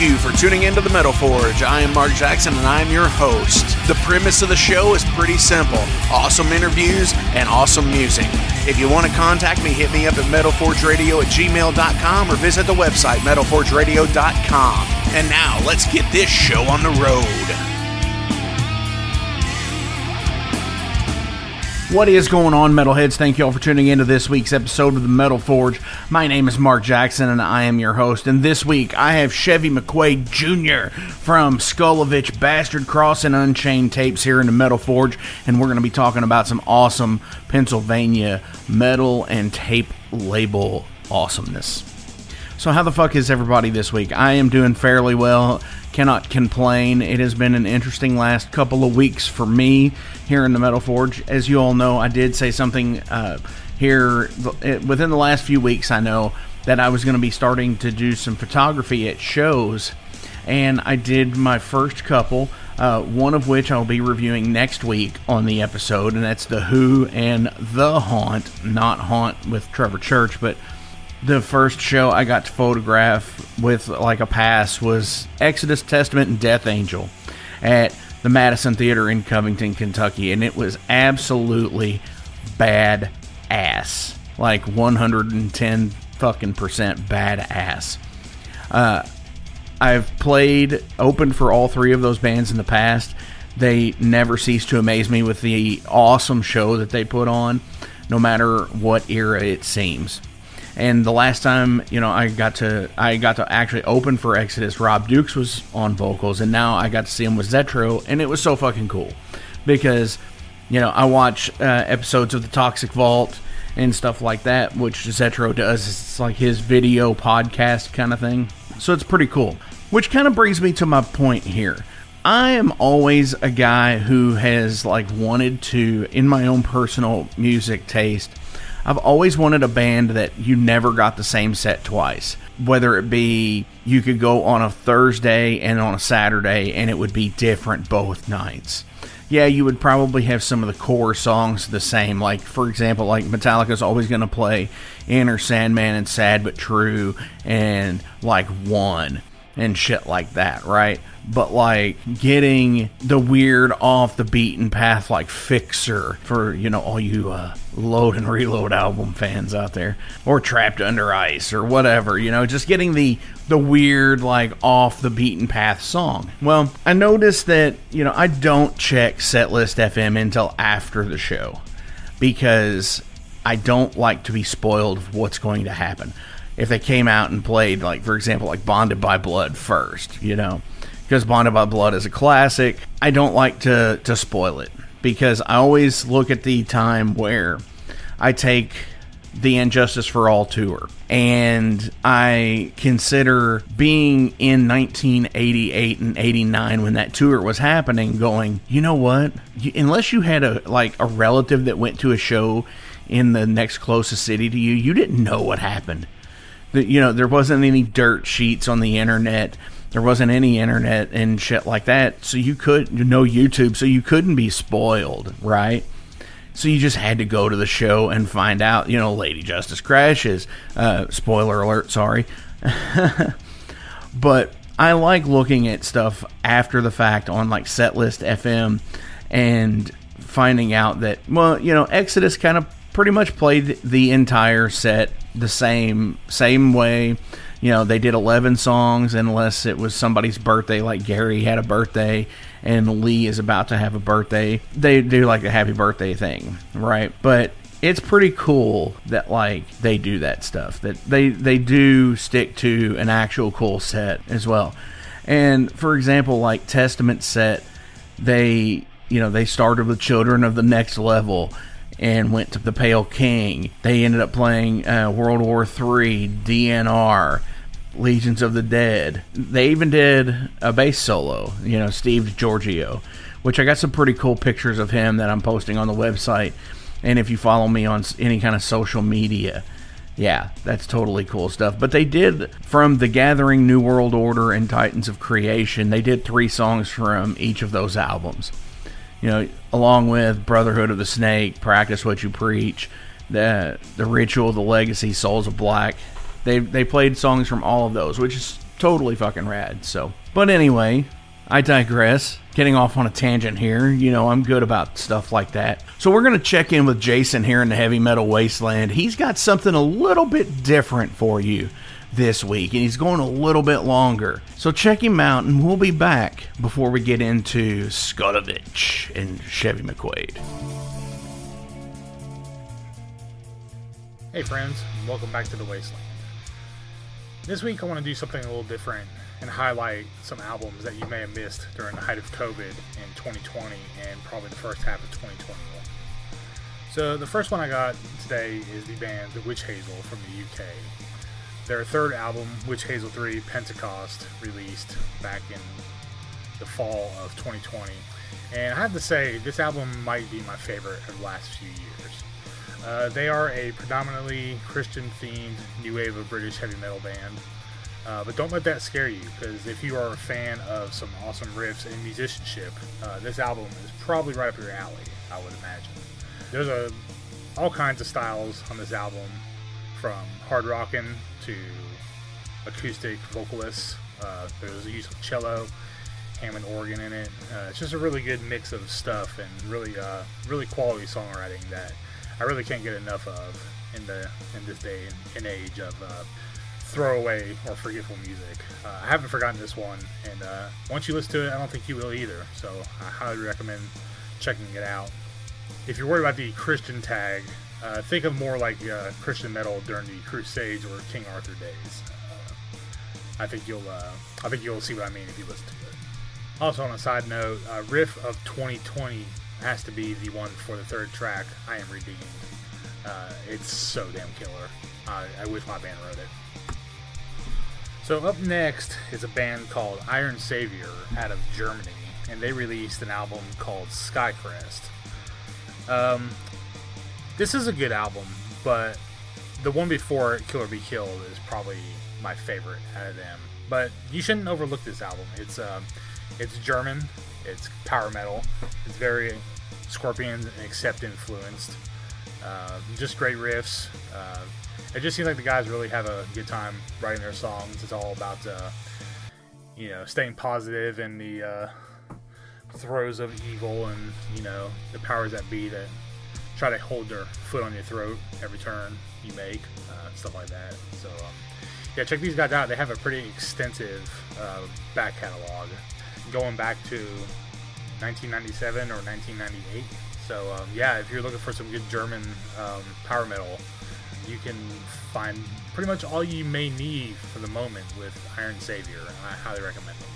You for tuning into the Metal Forge. I am Mark Jackson and I am your host. The premise of the show is pretty simple awesome interviews and awesome music. If you want to contact me, hit me up at metalforgeradio at gmail.com or visit the website metalforgeradio.com. And now let's get this show on the road. What is going on, Metalheads? Thank you all for tuning into this week's episode of the Metal Forge. My name is Mark Jackson, and I am your host. And this week, I have Chevy McQuaide Jr. from Skullovich Bastard Cross and Unchained Tapes here in the Metal Forge, and we're going to be talking about some awesome Pennsylvania metal and tape label awesomeness. So, how the fuck is everybody this week? I am doing fairly well. Cannot complain. It has been an interesting last couple of weeks for me here in the Metal Forge. As you all know, I did say something uh, here within the last few weeks. I know that I was going to be starting to do some photography at shows, and I did my first couple. Uh, one of which I'll be reviewing next week on the episode, and that's the Who and the Haunt, not Haunt with Trevor Church, but the first show I got to photograph with like a pass was Exodus Testament and Death Angel at the Madison Theater in Covington, Kentucky, and it was absolutely bad ass. Like 110 fucking percent badass. Uh, I've played open for all three of those bands in the past. They never cease to amaze me with the awesome show that they put on, no matter what era it seems. And the last time, you know, I got to I got to actually open for Exodus, Rob Dukes was on vocals, and now I got to see him with Zetro, and it was so fucking cool because, you know, I watch uh, episodes of the Toxic Vault and stuff like that, which Zetro does. It's like his video podcast kind of thing, so it's pretty cool. Which kind of brings me to my point here. I am always a guy who has like wanted to, in my own personal music taste, I've always wanted a band that you never got the same set twice. Whether it be you could go on a Thursday and on a Saturday and it would be different both nights. Yeah, you would probably have some of the core songs the same. Like, for example, like Metallica's always going to play Enter Sandman and Sad But True and like One. And shit like that, right? But like getting the weird off the beaten path like Fixxxer for, you know, all you uh, load and reload album fans out there or Trapped Under Ice or whatever, you know, just getting the the weird like off the beaten path song. Well, I noticed that, you know, I don't check Setlist FM until after the show because I don't like to be spoiled of what's going to happen if they came out and played like for example like Bonded by Blood first, you know, because Bonded by Blood is a classic. I don't like to to spoil it because I always look at the time where I take the And Justice for All tour and I consider being in 1988 and 89 when that tour was happening going, you know what? unless you had a like a relative that went to a show in the next closest city to you, you didn't know what happened you know, there wasn't any dirt sheets on the internet. There wasn't any internet and shit like that. So you could you no YouTube, so you couldn't be spoiled, right? So you just had to go to the show and find out. You know, Lady Justice crashes. Uh, spoiler alert. Sorry, but I like looking at stuff after the fact on like Setlist FM and finding out that well, you know, Exodus kind of pretty much played the entire set the same same way. You know, they did 11 songs unless it was somebody's birthday, like Gary had a birthday and Lee is about to have a birthday. They do like a happy birthday thing, right? But it's pretty cool that like they do that stuff. That they they do stick to an actual cool set as well. And for example, like Testament set, they you know they started with Children of the Next Level and went to the Pale King. They ended up playing uh, World War III, DNR, Legions of the Dead. They even did a bass solo, you know, Steve DiGiorgio, which I got some pretty cool pictures of him that I'm posting on the website. And if you follow me on any kind of social media, yeah, that's totally cool stuff. But they did from The Gathering, New World Order, and Titans of Creation, they did three songs from each of those albums you know, along with Brotherhood of the Snake, Practice What You Preach, the the Ritual, the Legacy, Souls of Black. They they played songs from all of those, which is totally fucking rad. So, but anyway, I digress. Getting off on a tangent here. You know, I'm good about stuff like that. So we're gonna check in with Jason here in the heavy metal wasteland. He's got something a little bit different for you this week, and he's going a little bit longer. So check him out, and we'll be back before we get into Skullovich and Chevy McQuaide. Hey, friends, welcome back to the Wasteland. This week, I want to do something a little different and highlight some albums that you may have missed during the height of COVID in 2020 and probably the first half of 2021. So, the first one I got today is the band The Witch Hazel from the UK. Their third album, Witch Hazel 3 Pentecost, released back in the fall of 2020. And I have to say, this album might be my favorite of the last few years. Uh, they are a predominantly Christian themed new wave of British heavy metal band. Uh, but don't let that scare you, because if you are a fan of some awesome riffs and musicianship, uh, this album is probably right up your alley, I would imagine. There's a all kinds of styles on this album, from hard rocking to acoustic vocalists. Uh, there's a use of cello, Hammond organ in it. Uh, it's just a really good mix of stuff and really, uh, really quality songwriting that I really can't get enough of in the in this day and, age of uh, throwaway or forgetful music. Uh, I haven't forgotten this one, and uh, once you listen to it, I don't think you will either. So I highly recommend checking it out. If you're worried about the Christian tag, uh, think of more like uh, Christian metal during the Crusades or King Arthur days. Uh, I think you'll uh, I think you'll see what I mean if you listen to it. Also, on a side note, uh, riff of 2020 has to be the one for the third track. I am redeemed. Uh, it's so damn killer. I, I wish my band wrote it. So up next is a band called Iron Savior out of Germany, and they released an album called Skycrest. Um, this is a good album, but the one before Kill or Be Killed is probably my favorite out of them. But you shouldn't overlook this album. It's um, it's German, it's power metal, it's very Scorpions Accept influenced. Uh, just great riffs. Uh, it just seems like the guys really have a good time writing their songs. It's all about uh, you know, staying positive in the uh, throes of evil and you know the powers that be that try to hold their foot on your throat every turn you make, uh, stuff like that. So um, yeah, check these guys out. They have a pretty extensive uh, back catalog, going back to 1997 or 1998. So um, yeah, if you're looking for some good German um, power metal, you can find pretty much all you may need for the moment with Iron Savior. I highly recommend them.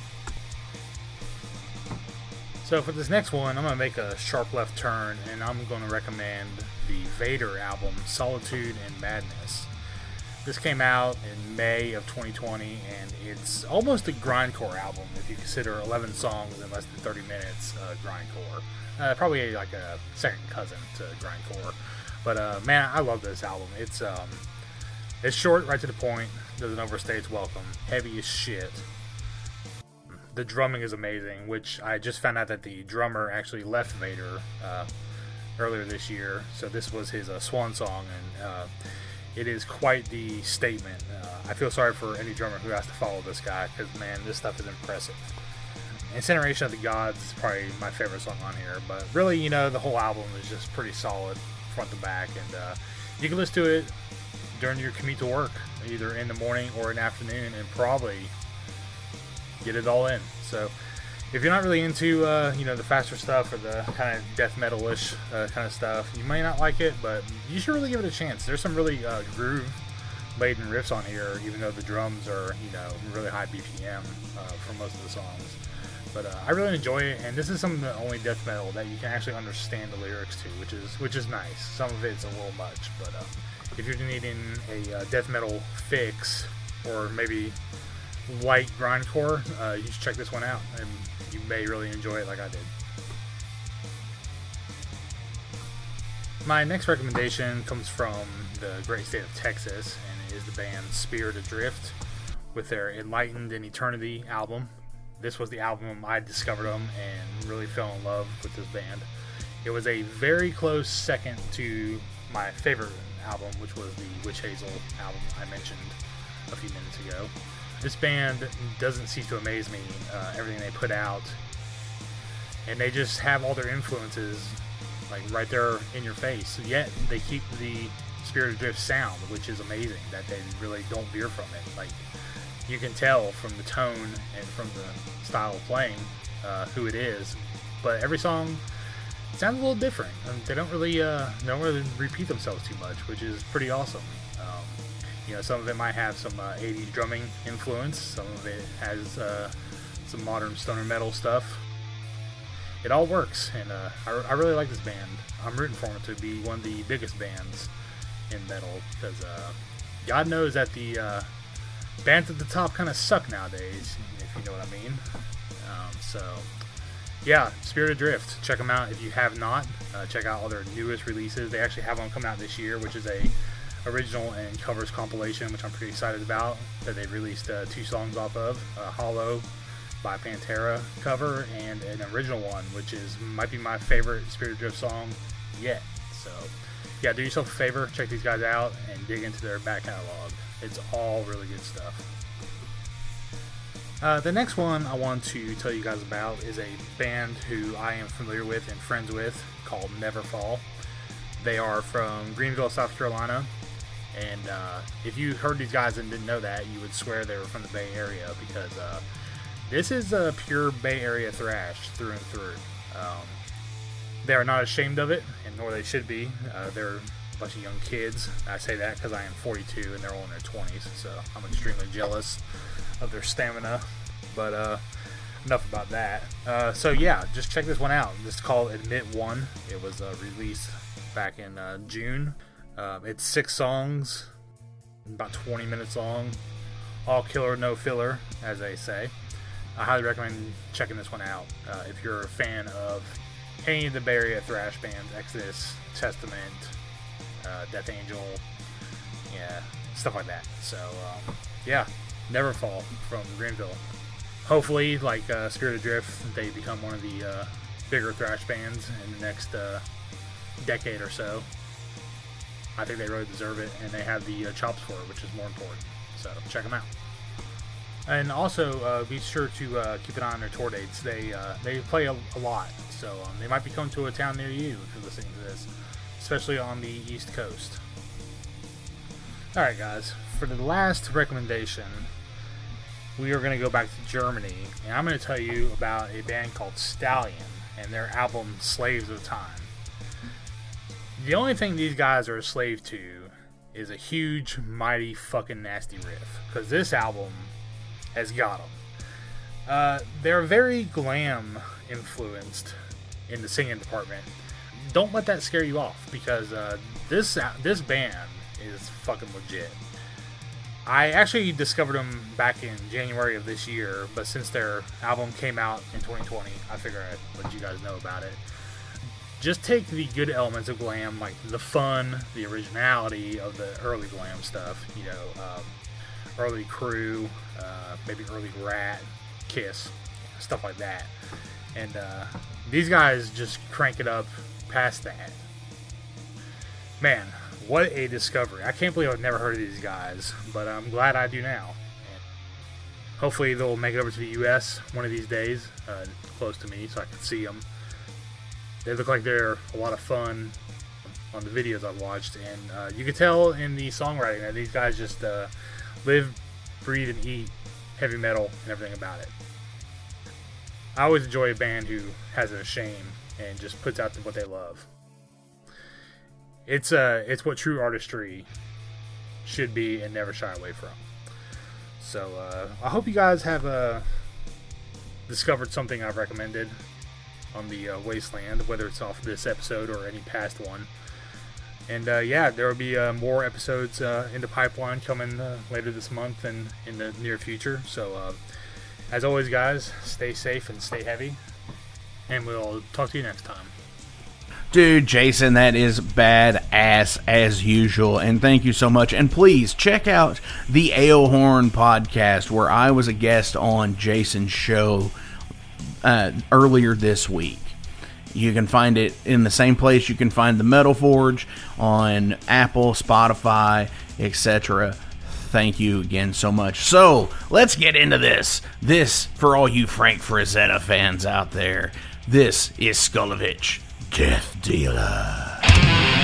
So for this next one, I'm gonna make a sharp left turn, and I'm gonna recommend the Vader album, Solitude and Madness. This came out in May of 2020, and it's almost a grindcore album if you consider 11 songs in less than 30 minutes uh, grindcore. Uh, probably like a second cousin to grindcore. But uh, man, I love this album. It's um, it's short, right to the point, doesn't overstay its welcome, heavy as shit the drumming is amazing, which I just found out that the drummer actually left Vader uh, earlier this year. So this was his uh, swan song, and uh, it is quite the statement. Uh, I feel sorry for any drummer who has to follow this guy because man, this stuff is impressive. Incineration of the Gods is probably my favorite song on here, but really, you know, the whole album is just pretty solid front to back, and uh, you can listen to it during your commute to work, either in the morning or in the afternoon, and probably get it all in. So if you're not really into uh, you know the faster stuff or the kind of death metalish uh, kind of stuff, you may not like it, but you should really give it a chance. There's some really uh, groove laden riffs on here, even though the drums are you know really high BPM uh, for most of the songs. But uh, I really enjoy it, and this is some of the only death metal that you can actually understand the lyrics to, which is which is nice. Some of it's a little much, but uh, if you're needing a death metal fix, or maybe light grindcore, uh, you should check this one out, and you may really enjoy it like I did. My next recommendation comes from the great state of Texas, and it is the band Spirit Adrift with their Enlightened in Eternity album. This was the album I discovered them and really fell in love with this band. It was a very close second to my favorite album, which was the Witch Hazel album I mentioned a few minutes ago this band doesn't cease to amaze me. Uh, everything they put out, and they just have all their influences like right there in your face. Yet they keep the Spirit Adrift sound, which is amazing. That they really don't veer from it. Like you can tell from the tone and from the style of playing uh, who it is. But every song sounds a little different. And they don't really uh, don't really repeat themselves too much, which is pretty awesome. You know, some of it might have some uh, 80s drumming influence. Some of it has uh, some modern stoner metal stuff. It all works, and uh, I, I, really like this band. I'm rooting for them to be one of the biggest bands in metal because uh, God knows that the uh, bands at the top kind of suck nowadays, if you know what I mean. Um, so, yeah, Spirit Adrift. Check them out if you have not. Uh, check out all their newest releases. They actually have one coming out this year, which is a original and covers compilation, which I'm pretty excited about. That they released uh, two songs off of uh, "Hollow" by Pantera cover and an original one, which is might be my favorite Spirit Drift song yet. So, yeah, do yourself a favor, check these guys out, and dig into their back catalog. It's all really good stuff. Uh, the next one I want to tell you guys about is a band who I am familiar with and friends with called Neverfall. They are from Greenville, South Carolina, and uh, if you heard these guys and didn't know that, you would swear they were from the Bay Area because uh, this is a pure Bay Area thrash through and through. Um, they are not ashamed of it, and nor they should be. Uh, they're a bunch of young kids. I say that because I am 42 and they're all in their 20s, so I'm extremely jealous of their stamina. But uh, enough about that. Uh, so yeah, just check this one out. This is called Admit One. It was uh, released back in uh, June. Um, it's six songs, about 20 minutes long, all killer, no filler, as they say. I highly recommend checking this one out uh, if you're a fan of any of the Bay Area thrash bands, Exodus, Testament, uh, Death Angel, yeah, stuff like that. So, um, yeah, Neverfall from Greenville. Hopefully, like uh, Spirit Adrift, they become one of the uh, bigger thrash bands in the next uh, decade or so. I think they really deserve it, and they have the uh, chops for it, which is more important. So check them out. And also, uh, be sure to uh, keep an eye on their tour dates. They uh, they play a, a lot, so um, they might be coming to a town near you if you're listening to this, especially on the East Coast. All right, guys. For the last recommendation, we are going to go back to Germany, and I'm going to tell you about a band called Stallion and their album Slaves of Time. The only thing these guys are a slave to is a huge, mighty, fucking nasty riff. Because this album has got them. Uh, they're very glam influenced in the singing department. Don't let that scare you off because uh, this this band is fucking legit. I actually discovered them back in January of this year, but since their album came out in 2020, I figured I'd let you guys know about it. Just take the good elements of glam, like the fun, the originality of the early glam stuff, you know, um, early crew, uh, maybe early Ratt, Kiss, stuff like that. And uh, these guys just crank it up past that. Man, what a discovery. I can't believe I've never heard of these guys, but I'm glad I do now. Hopefully they'll make it over to the U.S. one of these days, uh, close to me, so I can see them. They look like they're a lot of fun on the videos I've watched, and uh, you can tell in the songwriting that these guys just uh, live, breathe, and eat heavy metal and everything about it. I always enjoy a band who hasn't a shame and just puts out what they love it's uh it's what true artistry should be and never shy away from. So uh, I hope you guys have uh, discovered something I've recommended on the uh, Wasteland, whether it's off this episode or any past one. And uh, yeah, there will be uh, more episodes uh, in the pipeline coming uh, later this month and in the near future. So uh, as always, guys, stay safe and stay heavy. And we'll talk to you next time. Dude, Jason, that is badass as usual. And thank you so much. And please check out the Ale Horn podcast where I was a guest on Jason's show uh, earlier this week. You can find it in the same place you can find the Metal Forge on Apple, Spotify, etc. Thank you again so much. So let's get into this. This, for all you Frank Frazetta fans out there, this is Skullovich Death Dealer.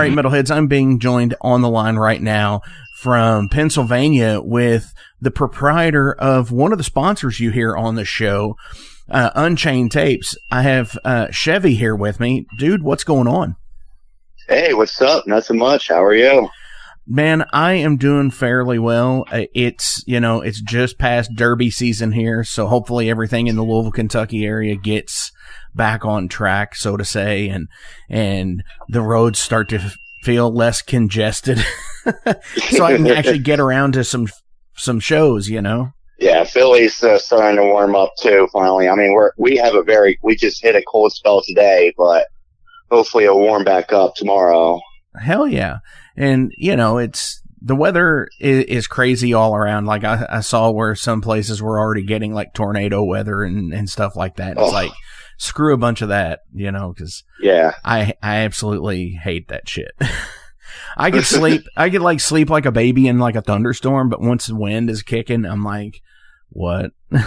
Right, metalheads, I'm being joined on the line right now from Pennsylvania with the proprietor of one of the sponsors you hear on the show, uh, Unchained Tapes. I have uh, Chevy here with me. Dude, what's going on? Hey, what's up? Nothing much. How are you? Man, I am doing fairly well. Uh, It's, you know, it's just past Derby season here, so hopefully everything in the Louisville, Kentucky area gets back on track, so to say, and and the roads start to feel less congested, so I can actually get around to some some shows, you know. Yeah, Philly's uh, starting to warm up too. Finally, I mean, we're we have a very we just hit a cold spell today, but hopefully it'll warm back up tomorrow. Hell yeah. And, you know, it's the weather is, is crazy all around. Like I, I saw where some places were already getting like tornado weather and, and stuff like that. It's Oh. like, screw a bunch of that, you know, cause Yeah, I, I absolutely hate that shit. I could sleep, I could like sleep like a baby in like a thunderstorm, but once the wind is kicking, I'm like, what?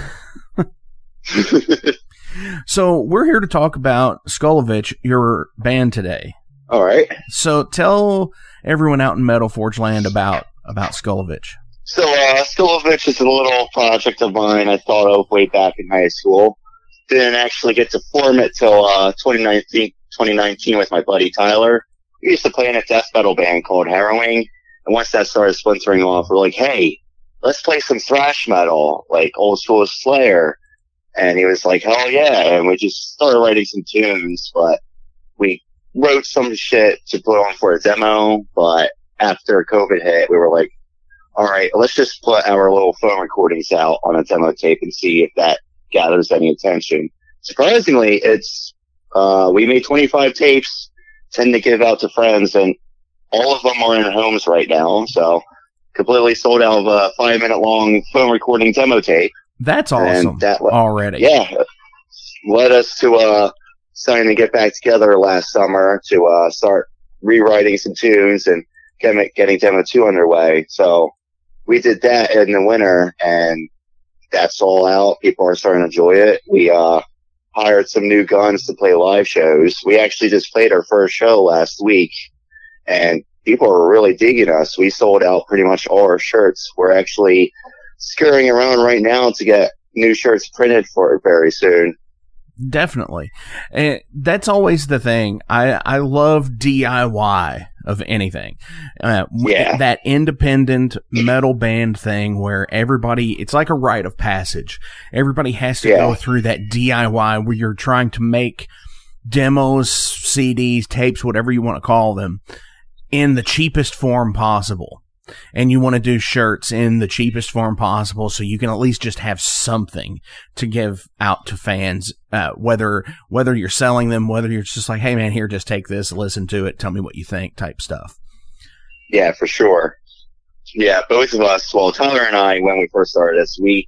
So we're here to talk about Skullovich, your band today. all right. So tell everyone out in Metal Forge Land about about Skullovich. So, uh, Skullovich is a little project of mine I thought of way back in high school. Didn't actually get to form it till, uh, 2019, 2019 with my buddy Tyler. We used to play in a death metal band called Harrowing. And once that started splintering off, we're like, hey, let's play some thrash metal, like old school Slayer. And he was like, hell yeah. And we just started writing some tunes, but we wrote some shit to put on for a demo. But after COVID hit, we were like, all right, let's just put our little phone recordings out on a demo tape and see if that gathers any attention. Surprisingly, it's, uh, we made 25 tapes, tend to give out to friends and all of them are in homes right now. So completely sold out of a five minute long phone recording demo tape. That's awesome And that, already. yeah, led us to, uh, starting to get back together last summer to, uh, start rewriting some tunes and getting, getting demo two underway. So we did that in the winter and that's all out. People are starting to enjoy it. We, uh, hired some new guns to play live shows. We actually just played our first show last week and people are really digging us. We sold out pretty much all our shirts. We're actually scurrying around right now to get new shirts printed for it very soon. Definitely. And that's always the thing. I, I love DIY of anything. Uh, Yeah. That independent metal band thing where everybody, it's like a rite of passage. Everybody has to Yeah. go through that DIY where you're trying to make demos, CDs, tapes, whatever you want to call them in the cheapest form possible. And you want to do shirts in the cheapest form possible so you can at least just have something to give out to fans, uh, whether, whether you're selling them, whether you're just like, Hey man, here, just take this, listen to it, tell me what you think type stuff. Yeah, for sure. Yeah, both of us, well, Tyler and I, when we first started this, we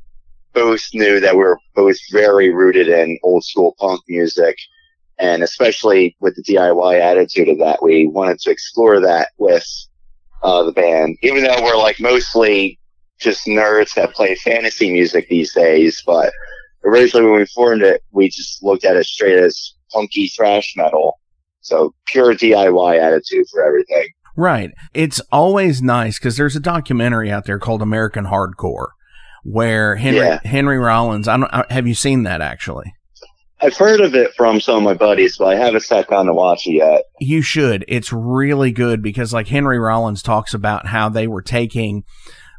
both knew that we were both very rooted in old school punk music. And especially with the DIY attitude of that, we wanted to explore that with uh, the band, even though we're like mostly just nerds that play fantasy music these days. But originally when we formed it, we just looked at it straight as punky thrash metal. So pure DIY attitude for everything. Right. It's always nice because there's a documentary out there called American Hardcore where Henry, Yeah. Henry Rollins, I don't, have you seen that actually? I've heard of it from some of my buddies, but I haven't sat down to watch it yet. You should. It's really good because like Henry Rollins talks about how they were taking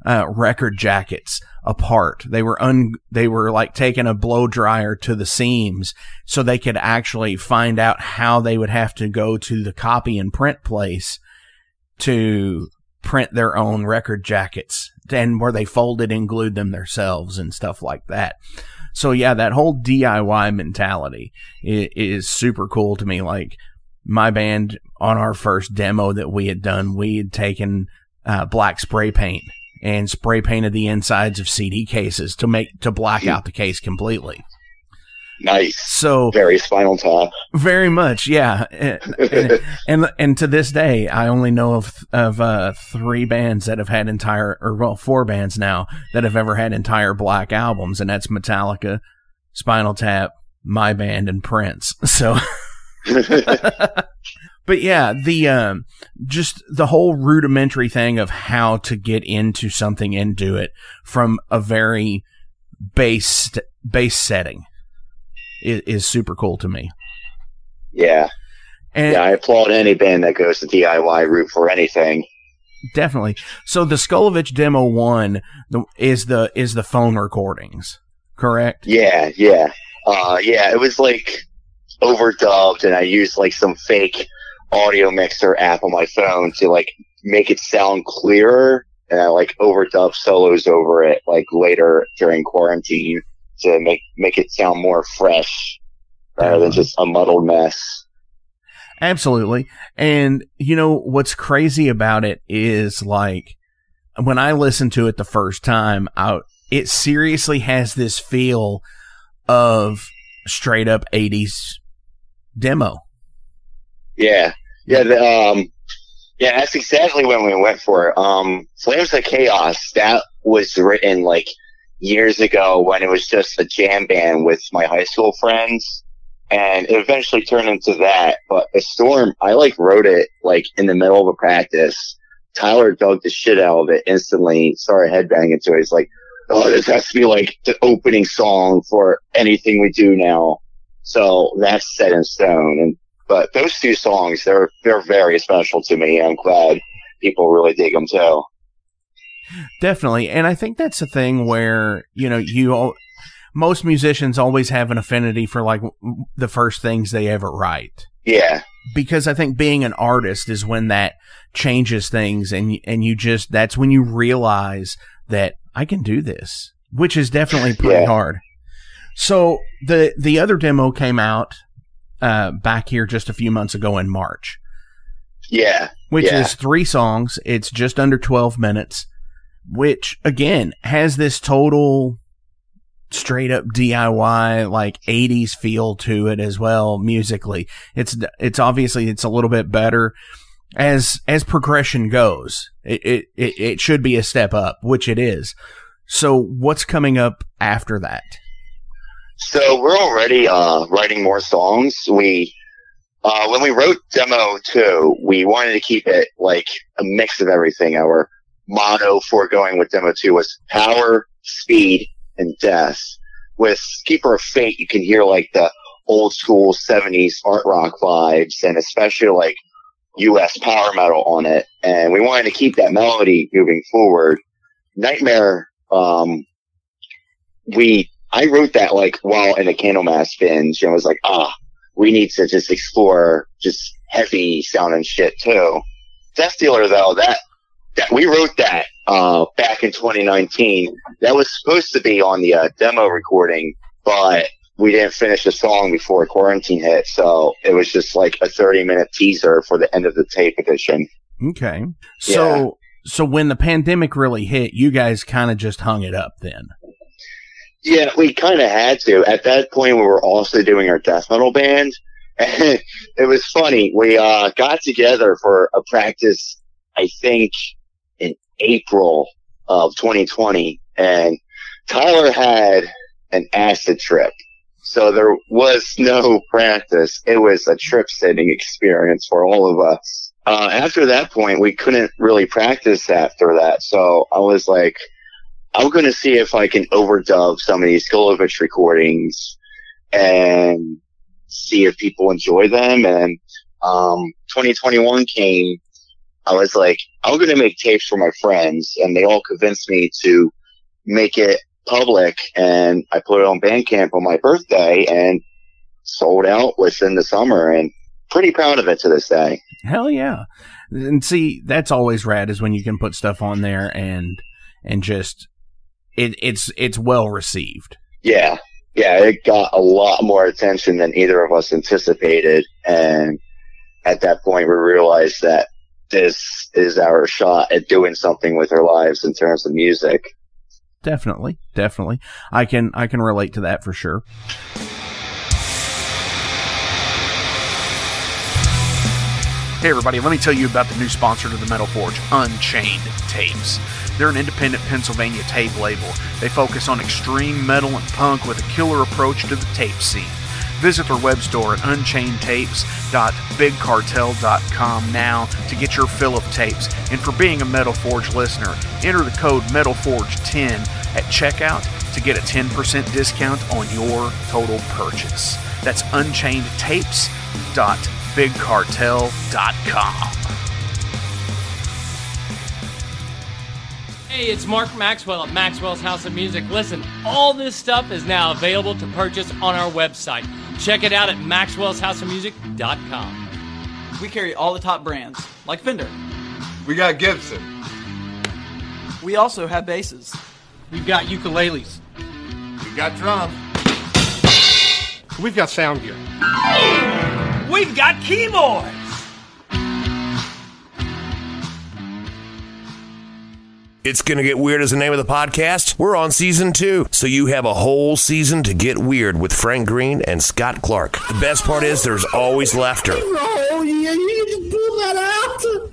uh, record jackets apart. They were un, they were like taking a blow dryer to the seams so they could actually find out how they would have to go to the copy and print place to print their own record jackets and where they folded and glued them themselves and stuff like that. So yeah, that whole DIY mentality is, is super cool to me. Like my band on our first demo that we had done, we had taken uh, black spray paint and spray painted the insides of CD cases to make to black out the case completely. Nice. So Very spinal tap. very much, yeah. and, and and to this day, I only know of of uh, three bands that have had entire, or well, four bands now that have ever had entire black albums, and that's Metallica, Spinal Tap, my band, and Prince. So, But yeah, the um, just the whole rudimentary thing of how to get into something and do it from a very base base setting is, is super cool to me. Yeah. And yeah, I applaud any band that goes the DIY route for anything. definitely. So the Skullovich demo one the, is the is the phone recordings, correct? Yeah, yeah. Uh, yeah, it was like overdubbed and I used like some fake audio mixer app on my phone to like make it sound clearer and I like overdub solos over it like later during quarantine to make make it sound more fresh rather than just a muddled mess. Absolutely. And you know what's crazy about it is like when I listened to it the first time, I it seriously has this feel of straight up 80s demo. Yeah, yeah, the, um, yeah. That's exactly when we went for it. Um, Flames of Chaos that was written like years ago when it was just a jam band with my high school friends, and it eventually turned into that. But a storm, I like wrote it like in the middle of a practice. Tyler dug the shit out of it instantly. Started headbanging to it. He's like, "Oh, this has to be like the opening song for anything we do now." So that's set in stone. And but those two songs, they're they're very special to me. I'm glad people really dig them too. Definitely. And I think that's the thing where, you know, you all, most musicians always have an affinity for like the first things they ever write. Yeah, Because I think being an artist is when that changes things and and you just that's when you realize that I can do this, which is definitely pretty Yeah. hard. So the the other demo came out uh back here just a few months ago in March. yeah, which Yeah. is three songs. It's just under 12 minutes, which again has this total straight up DIY like 80s feel to it as well musically. It's it's obviously it's a little bit better as as progression goes. It it it, should be a step up, which it is. So what's coming up after that? So we're already uh, writing more songs. We uh, when we wrote demo two, we wanted to keep it like a mix of everything. Our motto for going with demo two was power, speed, and death. With Keeper of Fate, you can hear like the old school '70s art rock vibes, and especially like U.S. power metal on it. And we wanted to keep that melody moving forward. Nightmare, um, we I wrote that like while in a Candlemass binge and was like, ah, we need to just explore just heavy sounding shit too. Death Dealer though, that that we wrote that uh back in 2019. That was supposed to be on the uh, demo recording, but we didn't finish the song before quarantine hit, so it was just like a 30 minute teaser for the end of the tape edition. Okay. So so when the pandemic really hit, you guys kind of just hung it up then. Yeah, we kind of had to. At that point, we were also doing our death metal band. And it was funny. We uh, got together for a practice, I think, in April of 2020. And Tyler had an acid trip. So there was no practice. It was a trip sitting experience for all of us. Uh, after that point, we couldn't really practice after that. So I was like, I'm going to see if I can overdub some of these Skullovich recordings and see if people enjoy them. And, um, 2021 came. I was like, I'm going to make tapes for my friends and they all convinced me to make it public and I put it on Bandcamp on my birthday and sold out within the summer and pretty proud of it to this day. Hell yeah. And see, that's always rad is when you can put stuff on there and and just it it's it's well received. Yeah. Yeah. It got a lot more attention than either of us anticipated. And at that point, we realized that this is our shot at doing something with our lives in terms of music. Definitely, definitely. I can I can relate to that for sure. Hey everybody, let me tell you about the new sponsor to the Metal Forge, Unchained Tapes. They're an independent Pennsylvania tape label. They focus on extreme metal and punk with a killer approach to the tape scene. Visit their web store at unchainedtapes.bigcartel.com now to get your fill of tapes. And for being a Metal Forge listener, enter the code METALFORGE10 at checkout to get a 10% discount on your total purchase. That's unchainedtapes.bigcartel.com. Hey, it's Mark Maxwell at Maxwell's House of Music. Listen, all this stuff is now available to purchase on our website. Check it out at maxwellshouseofmusic.com. We carry all the top brands, like Fender. We got Gibson. We also have basses. We've got ukuleles. We've got drums. We've got sound gear. We've got keyboards. It's Gonna Get Weird is the name of the podcast. We're on season two, so you have a whole season to get weird with Frank Green and Scott Clark. The best part is there's always laughter. Oh, yeah, you just pull that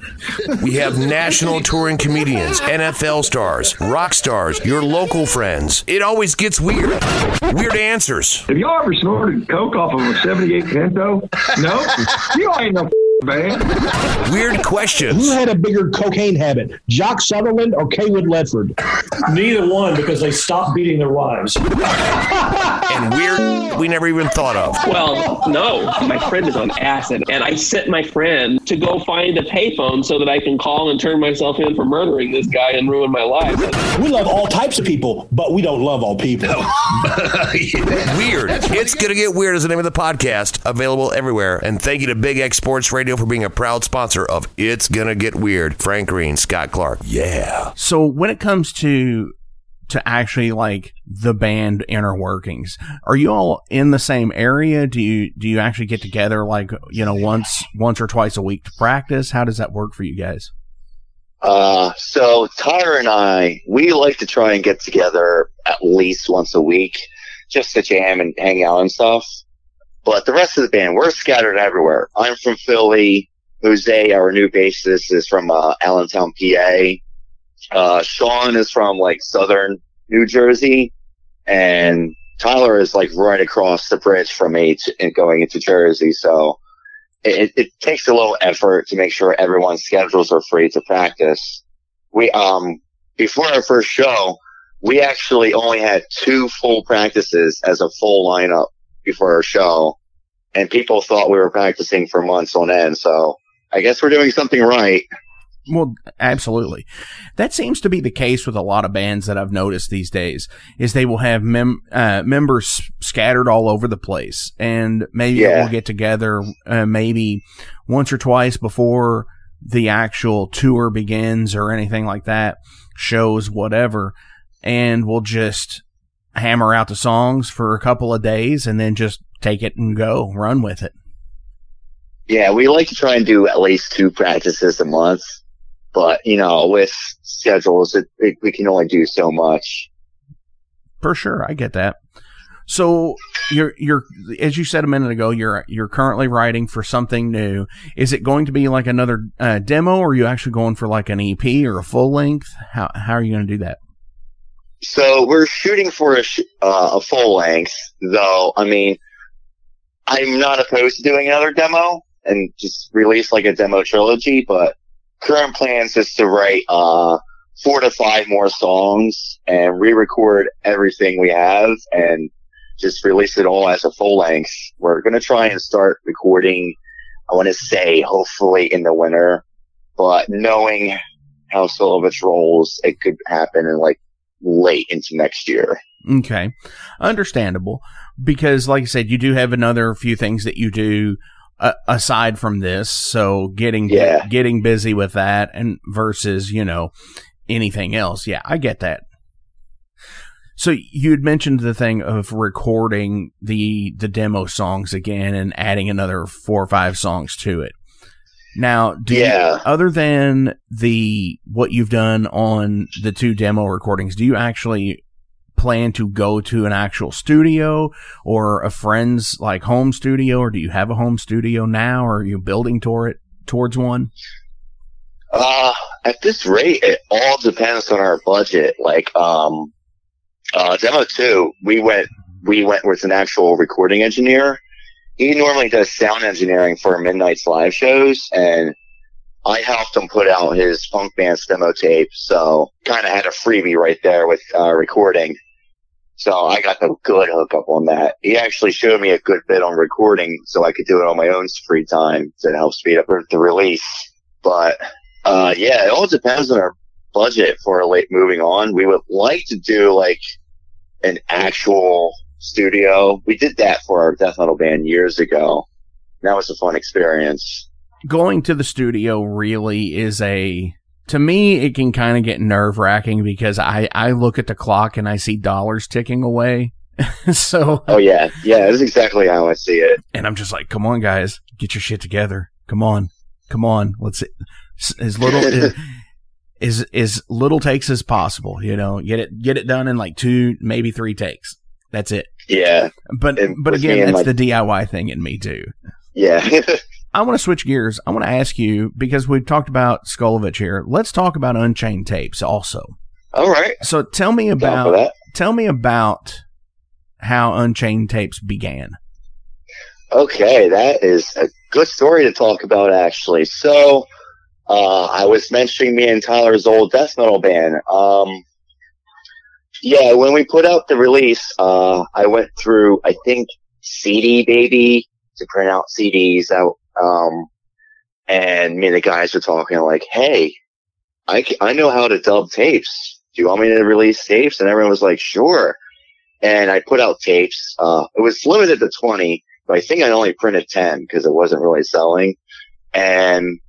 out. We have national touring comedians, NFL stars, rock stars, your local friends. It always gets weird. Weird answers. Have y'all ever snorted coke off of a 78 Pinto? No? you ain't no man. Weird questions. Who had a bigger cocaine habit, Jock Sutherland or Cawood Ledford? Neither one because they stopped beating their wives. And weird we never even thought of. Well, no, my friend is on acid, and I sent my friend to go find a payphone so that I can call and turn myself in for murdering this guy and ruin my life. We love all types of people, but we don't love all people. Weird. It's Gonna Get Weird is the name of the podcast, available everywhere. And thank you to Big X Sports Radio for being a proud sponsor of It's Gonna Get Weird. Frank Green, Scott Clark. Yeah. So when it comes to to actually like the band inner workings, are you all in the same area? Do you do you actually get together like you know once once or twice a week to practice? How does that work for you guys? Uh, so Tyler and I, we like to try and get together at least once a week, just to jam and hang out and stuff. But the rest of the band, we're scattered everywhere. I'm from Philly. Jose, our new bassist, is from uh, Allentown, PA. Uh, Sean is from like southern New Jersey, and Tyler is like right across the bridge from me to, and going into Jersey. So it, it takes a little effort to make sure everyone's schedules are free to practice. We, um, before our first show, we actually only had two full practices as a full lineup before our show. And people thought we were practicing for months on end. So I guess we're doing something right. Well, absolutely. That seems to be the case with a lot of bands that I've noticed these days. Is they will have mem- uh, members scattered all over the place, and maybe Yeah. we'll get together uh, maybe once or twice before the actual tour begins or anything like that, shows whatever, and we'll just hammer out the songs for a couple of days and then just take it and go run with it. Yeah, we like to try and do at least two practices a month. But, you know, with schedules, it, it, we can only do so much. For sure, I get that. So you're you're as you said a minute ago, you're you're currently writing for something new. Is it going to be like another uh, demo, or are you actually going for like an EP or a full length? How how are you going to do that? So we're shooting for a, sh- uh, a full length, though. I mean, I'm not opposed to doing another demo and just release like a demo trilogy, but current plans is to write, uh, four to five more songs and re-record everything we have and just release it all as a full length. We're going to try and start recording, I want to say hopefully in the winter, but knowing how Skullovich rolls, it could happen in like late into next year. Okay, understandable because, like I said, you do have another few things that you do uh, aside from this. So getting Yeah. getting busy with that and versus you know anything else. Yeah, I get that. So you'd mentioned the thing of recording the the demo songs again and adding another four or five songs to it. Now, do Yeah. you, other than the what you've done on the two demo recordings, do you actually plan to go to an actual studio or a friend's like home studio, or do you have a home studio now, or are you building toward it towards one? Uh, at this rate, it all depends on our budget. Like, um, uh, demo two, we went, we went with an actual recording engineer he normally does sound engineering for Midnight's live shows, and I helped him put out his Punk Dance demo tape. So kind of had a freebie right there with uh, recording. So I got the good hookup on that. He actually showed me a good bit on recording, so I could do it on my own free time to help speed up the release. But uh, yeah, it all depends on our budget for late moving on. We would like to do like an actual studio. We did that for our death metal band years ago. That was a fun experience. Going to the studio really is a to me it can kind of get nerve wracking because I I look at the clock and I see dollars ticking away. so Oh yeah, yeah, that's exactly how I see it. And I'm just like, come on, guys, get your shit together. Come on, come on. Let's as little as, as as little takes as possible. You know, get it get it done in like two, maybe three takes. That's it. Yeah. But but again, that's like, the DIY thing in me too. Yeah. I want to switch gears. I want to ask you because we've talked about Skullovich here. Let's talk about Unchained Tapes also. All right. So tell me about tell me about how Unchained Tapes began. Okay, that is a good story to talk about actually. So uh, I was mentioning me and Tyler's old death metal band. Um, yeah, when we put out the release, uh, I went through, I think, CD Baby to print out CDs out. Um, and me and the guys were talking like, Hey, I, I know how to dub tapes. Do you want me to release tapes? And everyone was like, sure. And I put out tapes. Uh, it was limited to 20, but I think I only printed 10 because it wasn't really selling. And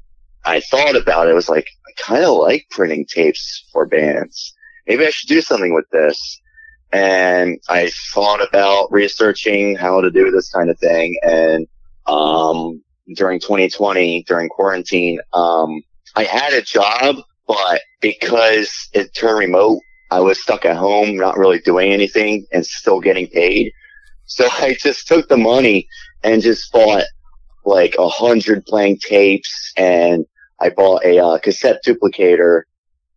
I thought about it. Was like, I kind of like printing tapes for bands. Maybe I should do something with this. And I thought about researching how to do this kind of thing. And, um, during 2020, during quarantine, um, I had a job, but because it turned remote, I was stuck at home, not really doing anything and still getting paid. So I just took the money and just bought like a hundred blank tapes and I bought a uh, cassette duplicator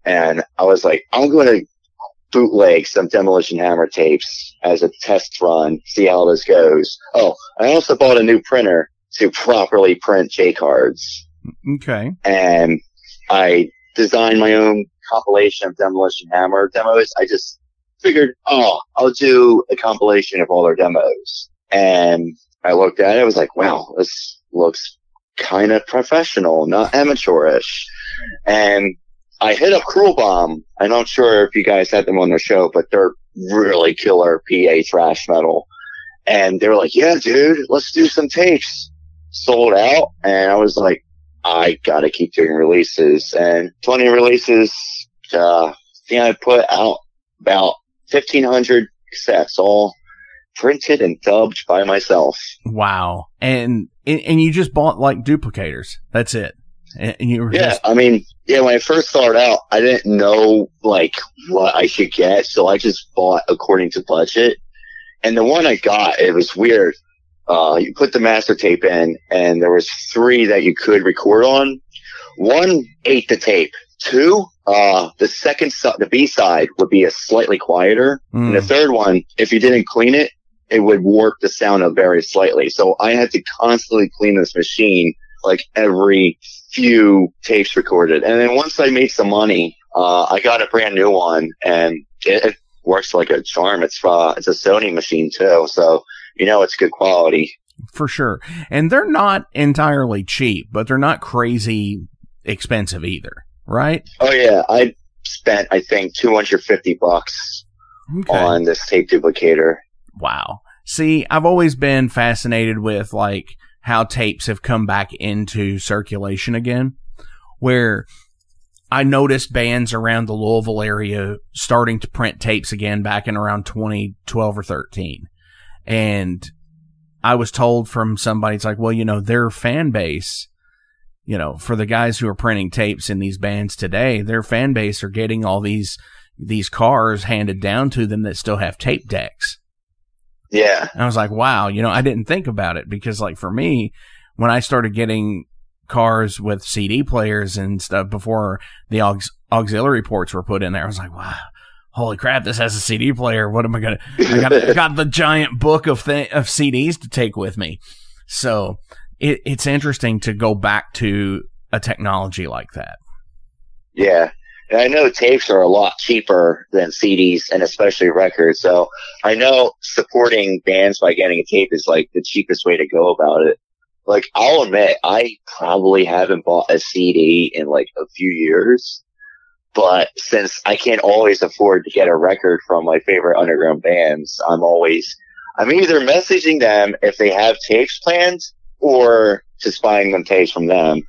and I was like, I'm going to bootleg some Demolition Hammer tapes as a test run, see how this goes. Oh, I also bought a new printer to properly print J cards. Okay. And I designed my own compilation of Demolition Hammer demos. I just figured, oh, I'll do a compilation of all their demos. And I looked at it, I was like, wow, this looks kind of professional, not amateurish. And I hit up Cruel Bomb. I'm not sure if you guys had them on the show, but they're really killer PA thrash metal. And they were like, yeah, dude, let's do some tapes. Sold out. And I was like, I gotta keep doing releases and 20 releases. Uh, I I put out about 1500 cassettes all printed and dubbed by myself. Wow. And, and you just bought like duplicators. That's it. And you were yeah, just- I mean, yeah, when I first started out, I didn't know like what I should get. So I just bought according to budget. And the one I got, it was weird. Uh, you put the master tape in and there was three that you could record on. One ate the tape. Two, uh, the second, the B side would be a slightly quieter. And the Mm. third one, if you didn't clean it, it would warp the sound up very slightly. So I had to constantly clean this machine like every few tapes recorded. And then once I made some money, uh, I got a brand new one and it, it works like a charm. It's, uh, it's a Sony machine too. So, you know, it's good quality. for sure. And they're not entirely cheap, but they're not crazy expensive either, right? Oh yeah. I spent, I think, 250 bucks Okay. on this tape duplicator. Wow. See, I've always been fascinated with like how tapes have come back into circulation again, where I noticed bands around the Louisville area starting to print tapes again back in around 2012 or 13. And I was told from somebody, it's like, well, you know, their fan base, you know, for the guys who are printing tapes in these bands today, their fan base are getting all these, these cars handed down to them that still have tape decks. Yeah. And I was like, wow, you know, I didn't think about it because like for me, when I started getting cars with CD players and stuff before the aux- auxiliary ports were put in there, I was like, wow, holy crap, this has a CD player. What am I to, I got, got the giant book of, th- of CDs to take with me. So it, it's interesting to go back to a technology like that. Yeah. And I know tapes are a lot cheaper than CDs and especially records. So I know supporting bands by getting a tape is like the cheapest way to go about it. Like I'll admit, I probably haven't bought a CD in like a few years. But since I can't always afford to get a record from my favorite underground bands, I'm always, I'm either messaging them if they have tapes planned or just buying them tapes from them.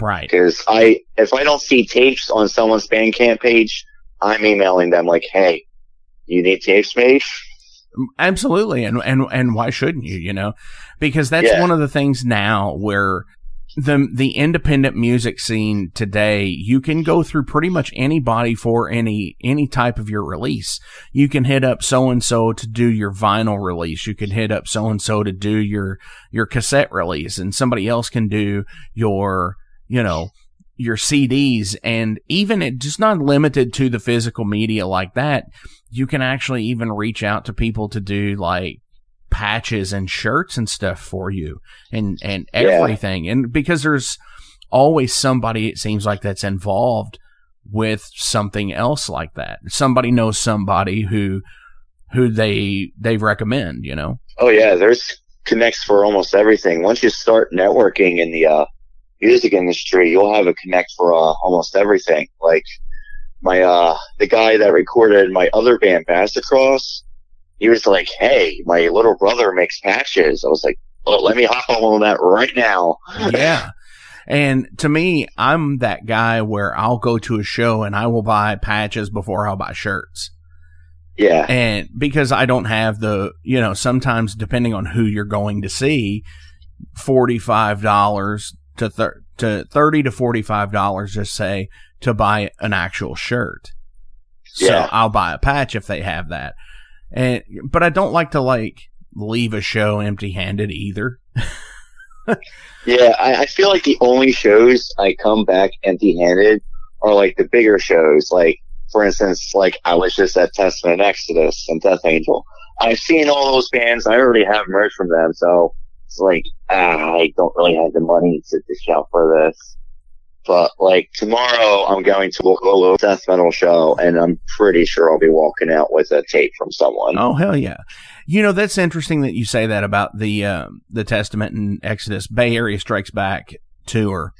Right. Because I, if I don't see tapes on someone's Bandcamp page, I'm emailing them like, "Hey, you need tapes made." Absolutely, and and and why shouldn't you? You know, because that's Yeah. one of the things now where the the independent music scene today, you can go through pretty much anybody for any any type of your release. You can hit up so and so to do your vinyl release. You can hit up so and so to do your your cassette release, and somebody else can do your you know your CDs and even it just not limited to the physical media like that. You can actually even reach out to people to do like patches and shirts and stuff for you and, and Yeah. everything. And because there's always somebody, it seems like that's involved with something else like that. Somebody knows somebody who, who they, they recommend, you know? Oh yeah, there's connects for almost everything. Once you start networking in the uh, music industry, you'll have a connect for uh, almost everything. Like my uh, the guy that recorded my other band, Bastard Cross, he was like, "Hey, my little brother makes patches." I was like, "Oh, let me hop on that right now." yeah. And to me, I'm that guy where I'll go to a show and I will buy patches before I'll buy shirts. Yeah. And because I don't have the, you know, sometimes depending on who you're going to see, $45 to, thir- to 30 to $45, just say, to buy an actual shirt. So Yeah. I'll buy a patch if they have that. And, but I don't like to like leave a show empty handed either. Yeah, I, I feel like the only shows I come back empty-handed are like the bigger shows. Like, for instance, like I was just at Testament Exodus and Death Angel. I've seen all those bands. I already have merch from them, so it's like ah, I don't really have the money to dish for this. But like tomorrow, I'm going to a local death metal show, and I'm pretty sure I'll be walking out with a tape from someone. Oh hell yeah! You know that's interesting that you say that about the um, the Testament and Exodus Bay Area Strikes Back tour,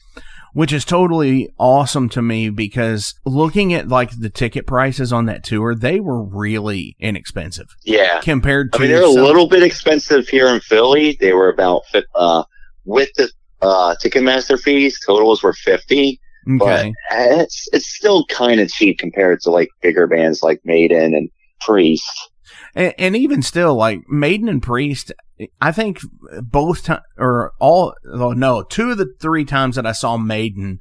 which is totally awesome to me because looking at like the ticket prices on that tour, they were really inexpensive Yeah. compared to. I mean, they're a little bit expensive here in Philly. They were about uh with the uh Ticketmaster fees, totals were fifty. Okay. But it's it's still kind of cheap compared to like bigger bands like Maiden and Priest. and, and even still, like Maiden and Priest, I think both time or all oh, no two of the three times that I saw Maiden,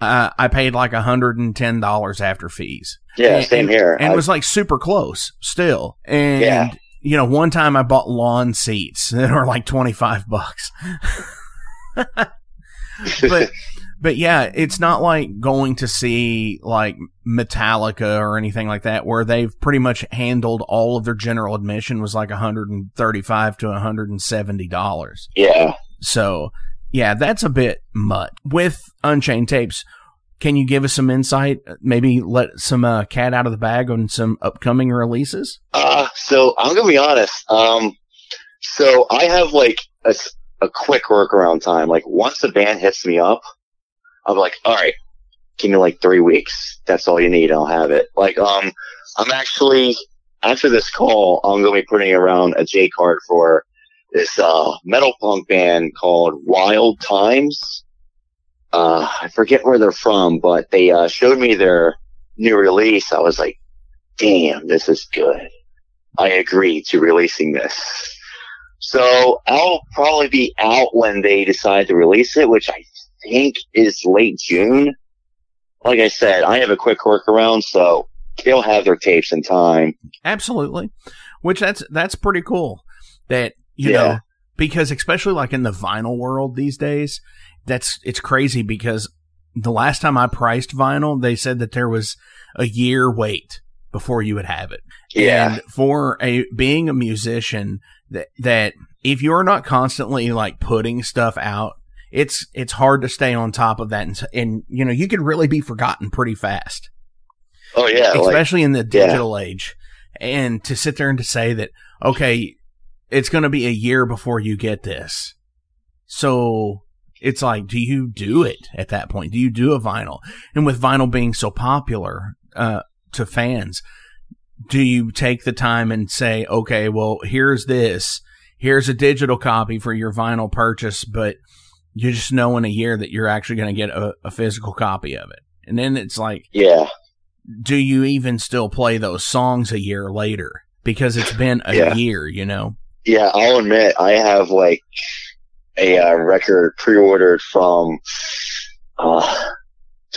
uh, I paid like a hundred and ten dollars after fees. Yeah, And- same here. And I- it was like super close still. And Yeah. you know, one time I bought lawn seats that were like twenty five bucks. but but yeah, it's not like going to see like Metallica or anything like that where they've pretty much handled all of their general admission was like 135 to 170 dollars. Yeah. So, yeah, that's a bit much. With Unchained Tapes, can you give us some insight? Maybe let some uh, cat out of the bag on some upcoming releases? Uh, so I'm gonna be honest. Um, so I have like a, a quick workaround time. Like once a band hits me up, I'm like, all right, give me like three weeks. That's all you need. I'll have it. Like, um, I'm actually after this call, I'm gonna be putting around a J card for this uh metal punk band called Wild Times. Uh, I forget where they're from, but they uh, showed me their new release. I was like, damn, this is good. I agree to releasing this. So I'll probably be out when they decide to release it, which I think is late June. Like I said, I have a quick workaround, so they'll have their tapes in time. Absolutely. Which that's that's pretty cool. That you Yeah. know because especially like in the vinyl world these days, that's it's crazy because the last time I priced vinyl, they said that there was a year wait before you would have it. Yeah. And for a being a musician that that if you're not constantly like putting stuff out, it's it's hard to stay on top of that, and, and you know you could really be forgotten pretty fast. Oh yeah, especially like, in the digital yeah. age. And to sit there and to say that, okay, it's going to be a year before you get this. So it's like, do you do it at that point? Do you do a vinyl? And with vinyl being so popular, uh, to fans, do you take the time and say, okay, well, here's this, here's a digital copy for your vinyl purchase, but you just know in a year that you're actually going to get a, a physical copy of it. And then it's like, yeah, do you even still play those songs a year later? Because it's been a yeah. year, you know? Yeah, I'll admit I have like a uh, record pre-ordered from, uh,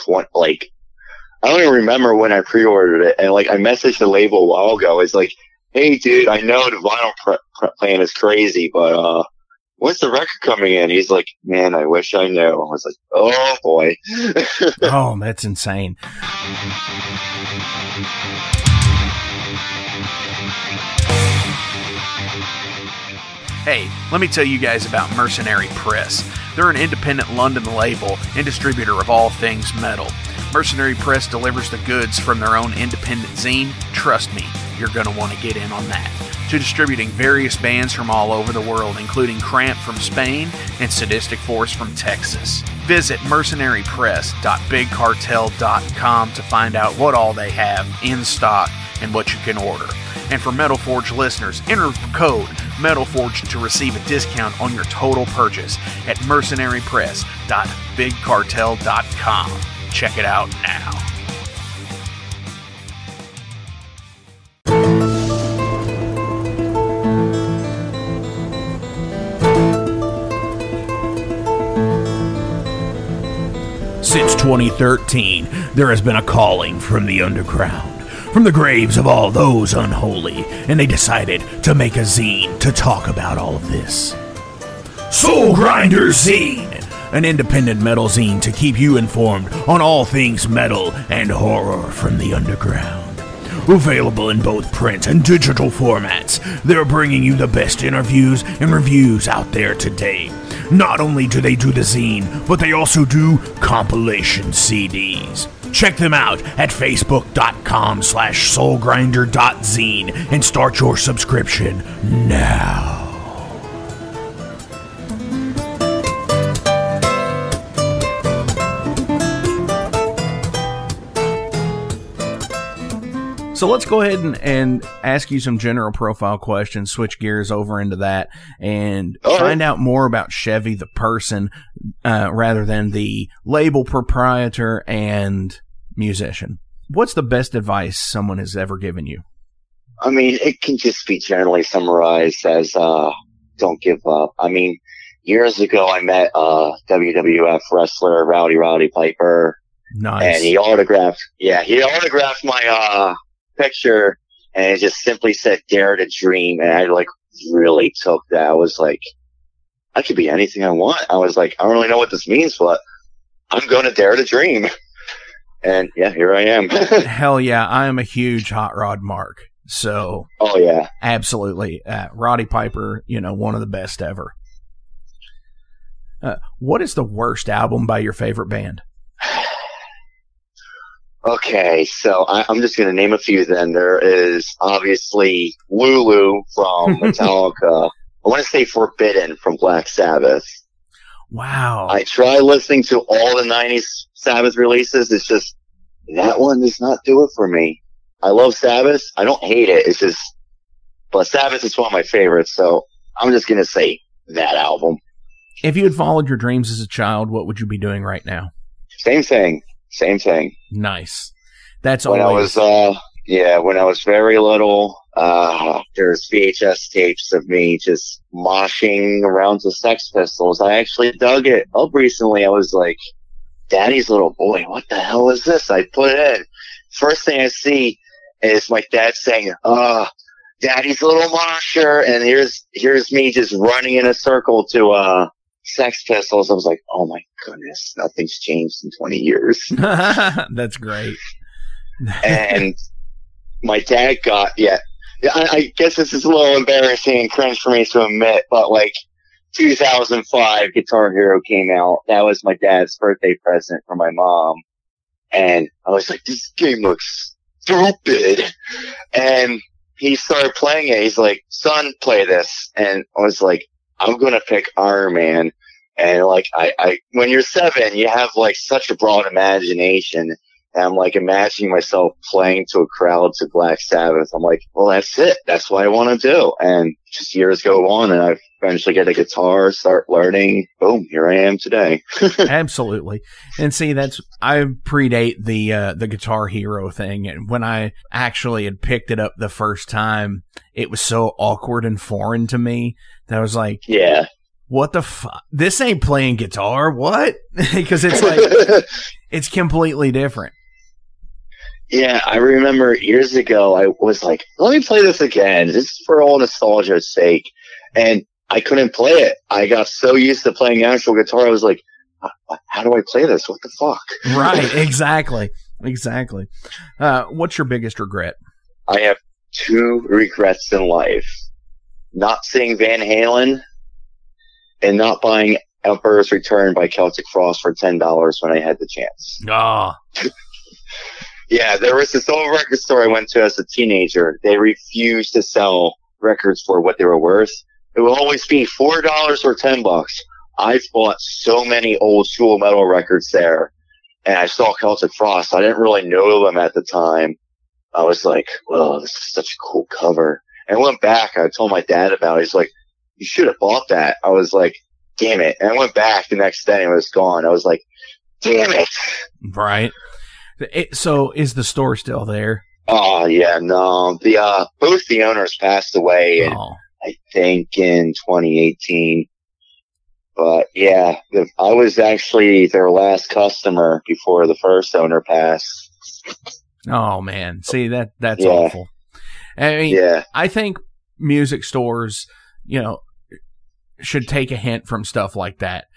20, like, I don't even remember when I pre-ordered it. And like, I messaged the label a while ago. It's like, Hey dude, I know the vinyl pre- pre- plan is crazy, but, uh, when's the record coming in? He's like, man, I wish I knew. I was like, oh boy. oh, that's insane. Hey, let me tell you guys about Mercenary Press. They're an independent London label and distributor of all things metal. Mercenary Press delivers the goods from their own independent zine. Trust me, you're going to want to get in on that. To distributing various bands from all over the world, including Cramp from Spain and Sadistic Force from Texas. Visit mercenarypress.bigcartel.com to find out what all they have in stock and what you can order. And for Metal Forge listeners, enter code MetalForge to receive a discount on your total purchase at mercenarypress.bigcartel.com. Check it out now. Since 2013, there has been a calling from the underground, from the graves of all those unholy, and they decided to make a zine to talk about all of this. Soul Grinder Zine! An independent metal zine to keep you informed on all things metal and horror from the underground. Available in both print and digital formats, they're bringing you the best interviews and reviews out there today. Not only do they do the zine, but they also do compilation CDs. Check them out at facebook.com slash soulgrinder.zine and start your subscription now. So let's go ahead and, and ask you some general profile questions, switch gears over into that, and find out more about Chevy, the person, uh, rather than the label proprietor and musician. What's the best advice someone has ever given you? I mean, it can just be generally summarized as, uh, don't give up. I mean, years ago, I met a WWF wrestler, Rowdy Roddy Piper. Nice. And he autographed, yeah, he autographed my, uh, picture and it just simply said dare to dream. And I like really took that. I was like, I could be anything I want. I was like, I don't really know what this means, but I'm going to dare to dream. And yeah, here I am. Hell yeah. I am a huge hot rod mark. So, oh yeah, absolutely. Uh, Roddy Piper, you know, one of the best ever. Uh, what is the worst album by your favorite band? Okay, so I, am just going to name a few then. There is obviously Lulu from Metallica. I want to say Forbidden from Black Sabbath. Wow. I try listening to all the 90s Sabbath releases. It's just, that one does not do it for me. I love Sabbath. I don't hate it. It's just, but Sabbath is one of my favorites. So I'm just going to say that album. If you had followed your dreams as a child, what would you be doing right now? Same thing. Same thing. Nice. That's when always... I was, uh, yeah, when I was very little, uh, there's VHS tapes of me just moshing around to Sex Pistols. I actually dug it up recently. I was like, Daddy's little boy, what the hell is this? I put it in. First thing I see is my dad saying, uh, Daddy's little mosher. And here's, here's me just running in a circle to, uh, Sex Pistols. I was like, oh my goodness, nothing's changed in 20 years. That's great. and my dad got, yeah, Yeah, I, I guess this is a little embarrassing and cringe for me to admit, but like 2005 Guitar Hero came out. That was my dad's birthday present for my mom. And I was like, this game looks stupid. And he started playing it. He's like, son, play this. And I was like, I'm to pick Iron Man. And like, I, I, when you're seven, you have like such a broad imagination. And I'm like imagining myself playing to a crowd to Black Sabbath. I'm like, well, that's it. That's what I want to do. And just years go on and I eventually get a guitar, start learning. Boom, here I am today. Absolutely. And see, that's, I predate the, uh, the Guitar Hero thing. And when I actually had picked it up the first time, it was so awkward and foreign to me that I was like, yeah. What the fuck? This ain't playing guitar. What? Because it's like, it's completely different. Yeah, I remember years ago, I was like, let me play this again, just for all nostalgia's sake. And I couldn't play it. I got so used to playing actual guitar. I was like, how do I play this? What the fuck? Right. Exactly. exactly. Uh, what's your biggest regret? I have two regrets in life. Not seeing Van Halen and not buying Emperor's Return by Celtic Frost for $10 when I had the chance. Ah. Oh. Yeah, there was this old record store I went to as a teenager. They refused to sell records for what they were worth. It will always be four dollars or ten bucks. I've bought so many old school metal records there, and I saw Celtic Frost. I didn't really know them at the time. I was like, "Well, this is such a cool cover." And I went back. I told my dad about it. He's like, "You should have bought that." I was like, "Damn it!" And I went back the next day and it was gone. I was like, "Damn it!" Right. It, so is the store still there? Oh yeah, no. The uh both the owners passed away in, oh. I think in 2018. But yeah, the, I was actually their last customer before the first owner passed. Oh man, see that that's yeah. awful. I mean, yeah. I think music stores, you know, should take a hint from stuff like that.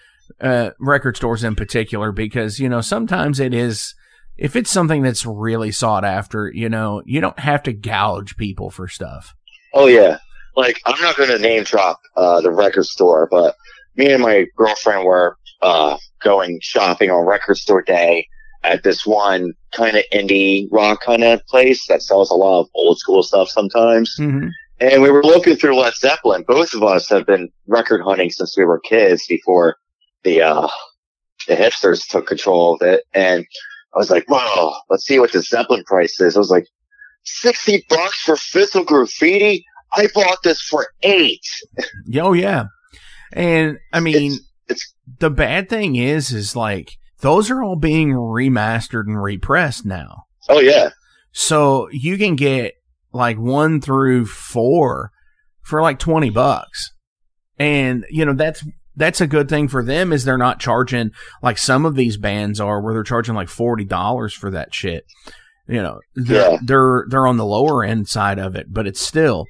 Uh, record stores in particular, because you know sometimes it is if it's something that's really sought after, you know, you don't have to gouge people for stuff. Oh yeah. Like I'm not going to name drop uh, the record store, but me and my girlfriend were uh, going shopping on record store day at this one kind of indie rock kind of place that sells a lot of old school stuff sometimes. Mm-hmm. And we were looking through Led Zeppelin. Both of us have been record hunting since we were kids before the uh, the hipsters took control of it. And I was like, wow, let's see what the Zeppelin price is. I was like, 60 bucks for physical graffiti? I bought this for eight. Oh, yeah. And I mean, it's, it's, the bad thing is, is like, those are all being remastered and repressed now. Oh, yeah. So you can get like one through four for like 20 bucks. And, you know, that's that's a good thing for them is they're not charging like some of these bands are where they're charging like forty dollars for that shit. You know, they're, yeah. they're they're on the lower end side of it, but it's still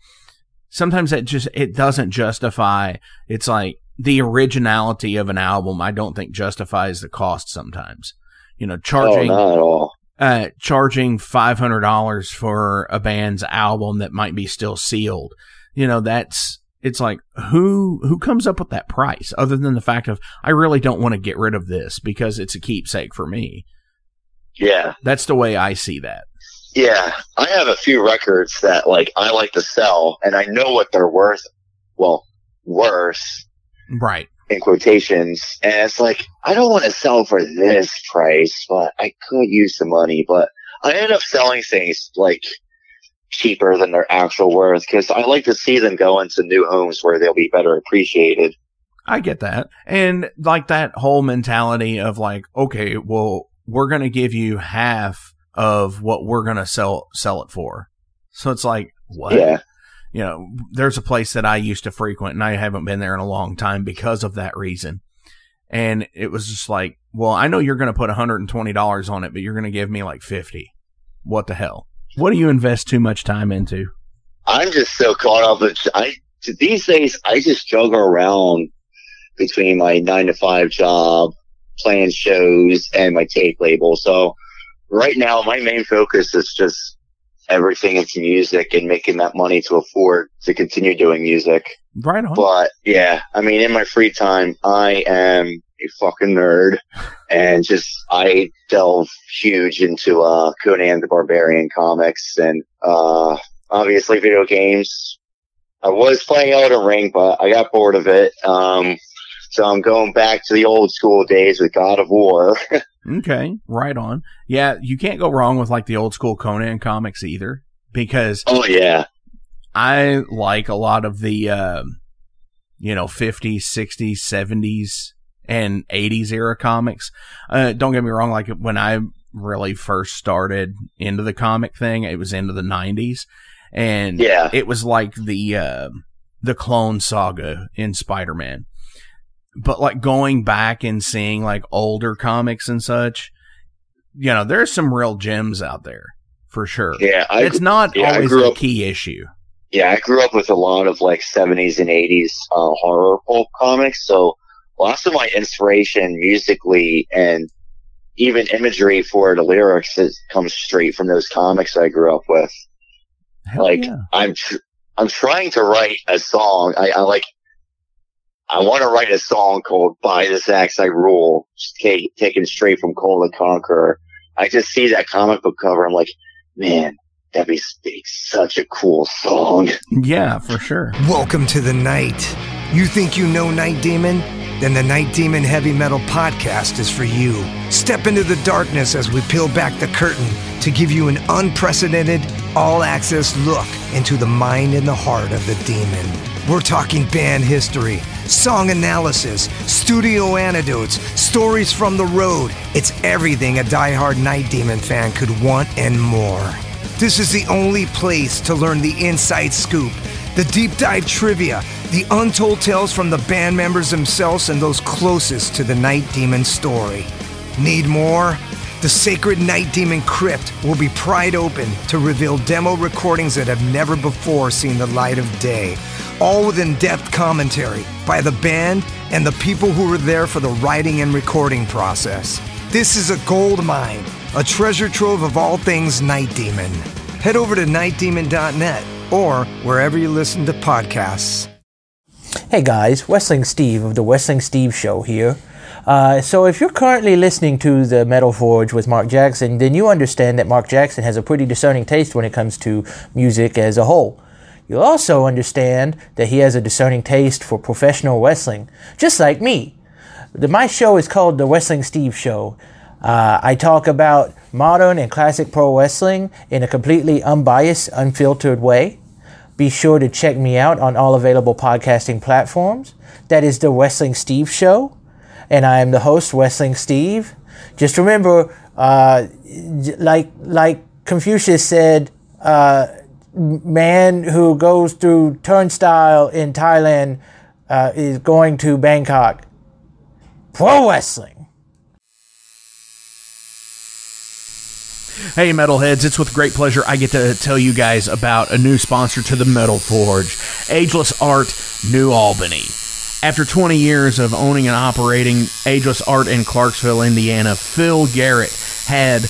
sometimes it just it doesn't justify. It's like the originality of an album. I don't think justifies the cost sometimes. You know, charging oh, not at all. Uh, charging five hundred dollars for a band's album that might be still sealed. You know, that's it's like who who comes up with that price other than the fact of I really don't want to get rid of this because it's a keepsake for me. Yeah. That's the way I see that. Yeah. I have a few records that like I like to sell and I know what they're worth. Well, worth. Right. In quotations. And it's like, I don't want to sell for this price, but I could use the money, but I end up selling things like cheaper than their actual worth because I like to see them go into new homes where they'll be better appreciated. I get that. And like that whole mentality of like, okay, well, we're going to give you half of what we're going to sell, sell it for. So it's like, what? Yeah. You know, there's a place that I used to frequent and I haven't been there in a long time because of that reason. And it was just like, well, I know you're going to put $120 on it, but you're going to give me like 50. What the hell? What do you invest too much time into? I'm just so caught up. With, I these days I just juggle around between my nine to five job, playing shows, and my tape label. So right now my main focus is just everything into music and making that money to afford to continue doing music. Right on. But yeah, I mean, in my free time, I am a fucking nerd and just, I delve huge into, uh, Conan the Barbarian comics and, uh, obviously video games. I was playing Elden Ring, but I got bored of it. Um, so I'm going back to the old school days with God of War. okay, right on. Yeah, you can't go wrong with like the old school Conan comics either because Oh yeah. I like a lot of the uh, you know 50s, 60s, 70s and 80s era comics. Uh, don't get me wrong like when I really first started into the comic thing, it was into the 90s and Yeah. it was like the uh, the clone saga in Spider-Man but like going back and seeing like older comics and such, you know, there's some real gems out there for sure. Yeah, I- it's not yeah, always a up- key issue. Yeah, I grew up with a lot of like 70s and 80s uh, horror pulp comics. So lots of my inspiration musically and even imagery for the lyrics is, comes straight from those comics I grew up with. like I'm, tr- I'm trying to write a song. I, I like, I want to write a song called "By This Axe I Rule," just taken straight from Kull the Conqueror. I just see that comic book cover. I'm like, man, that'd be, be such a cool song. Yeah, for sure. Welcome to the night. You think you know Night Demon? Then the Night Demon Heavy Metal Podcast is for you. Step into the darkness as we peel back the curtain to give you an unprecedented, all access look into the mind and the heart of the demon. We're talking band history, song analysis, studio anecdotes, stories from the road. It's everything a die-hard Night Demon fan could want and more. This is the only place to learn the inside scoop, the deep dive trivia, the untold tales from the band members themselves and those closest to the Night Demon story. Need more? The Sacred Night Demon Crypt will be pried open to reveal demo recordings that have never before seen the light of day, all with in depth commentary by the band and the people who were there for the writing and recording process. This is a gold mine, a treasure trove of all things Night Demon. Head over to nightdemon.net or wherever you listen to podcasts. Hey guys, Wrestling Steve of the Wrestling Steve Show here. Uh, so, if you're currently listening to the Metal Forge with Mark Jackson, then you understand that Mark Jackson has a pretty discerning taste when it comes to music as a whole. You'll also understand that he has a discerning taste for professional wrestling, just like me. The, my show is called The Wrestling Steve Show. Uh, I talk about modern and classic pro wrestling in a completely unbiased, unfiltered way. Be sure to check me out on all available podcasting platforms. That is The Wrestling Steve Show. And I am the host, Wrestling Steve. Just remember, uh, like, like Confucius said, uh, man who goes through turnstile in Thailand uh, is going to Bangkok. Pro wrestling. Hey, metalheads, it's with great pleasure I get to tell you guys about a new sponsor to the Metal Forge Ageless Art New Albany. After 20 years of owning and operating Ageless Art in Clarksville, Indiana, Phil Garrett had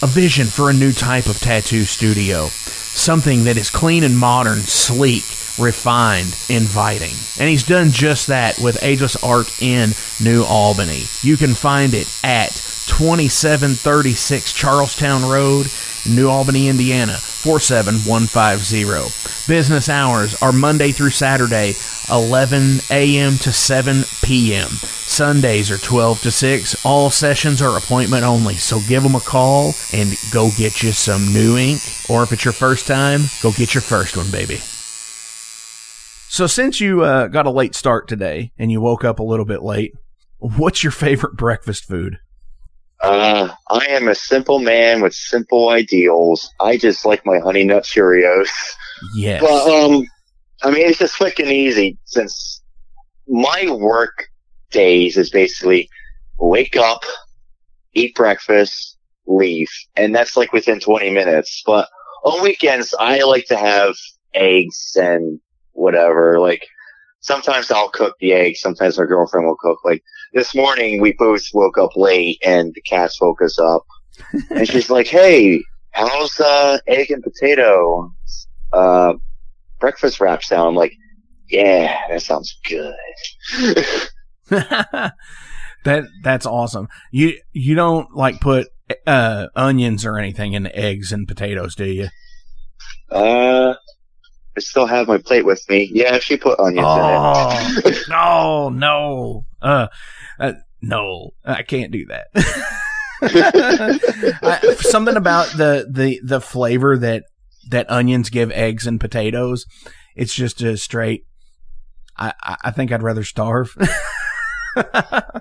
a vision for a new type of tattoo studio. Something that is clean and modern, sleek, refined, inviting. And he's done just that with Ageless Art in New Albany. You can find it at 2736 Charlestown Road, New Albany, Indiana, 47150. Business hours are Monday through Saturday, 11 a.m. to 7 p.m. Sundays are 12 to 6. All sessions are appointment only, so give them a call and go get you some new ink. Or if it's your first time, go get your first one, baby. So, since you uh, got a late start today and you woke up a little bit late, what's your favorite breakfast food? Uh, I am a simple man with simple ideals. I just like my honey nut Cheerios. Yes. But, um, I mean, it's just quick and easy since my work days is basically wake up, eat breakfast, leave. And that's like within 20 minutes. But on weekends, I like to have eggs and whatever. Like, sometimes I'll cook the eggs. Sometimes my girlfriend will cook. Like, this morning we both woke up late and the cats woke us up. and she's like, hey, how's uh, egg and potato uh, breakfast wrap sound? I'm like, yeah, that sounds good. that that's awesome. You you don't like put uh, onions or anything in the eggs and potatoes, do you? Uh, I still have my plate with me. Yeah, she put onions Oh, in it. no, no, uh, uh, no, I can't do that. I, something about the, the, the flavor that, that onions give eggs and potatoes. It's just a straight, I, I- I think I'd rather starve.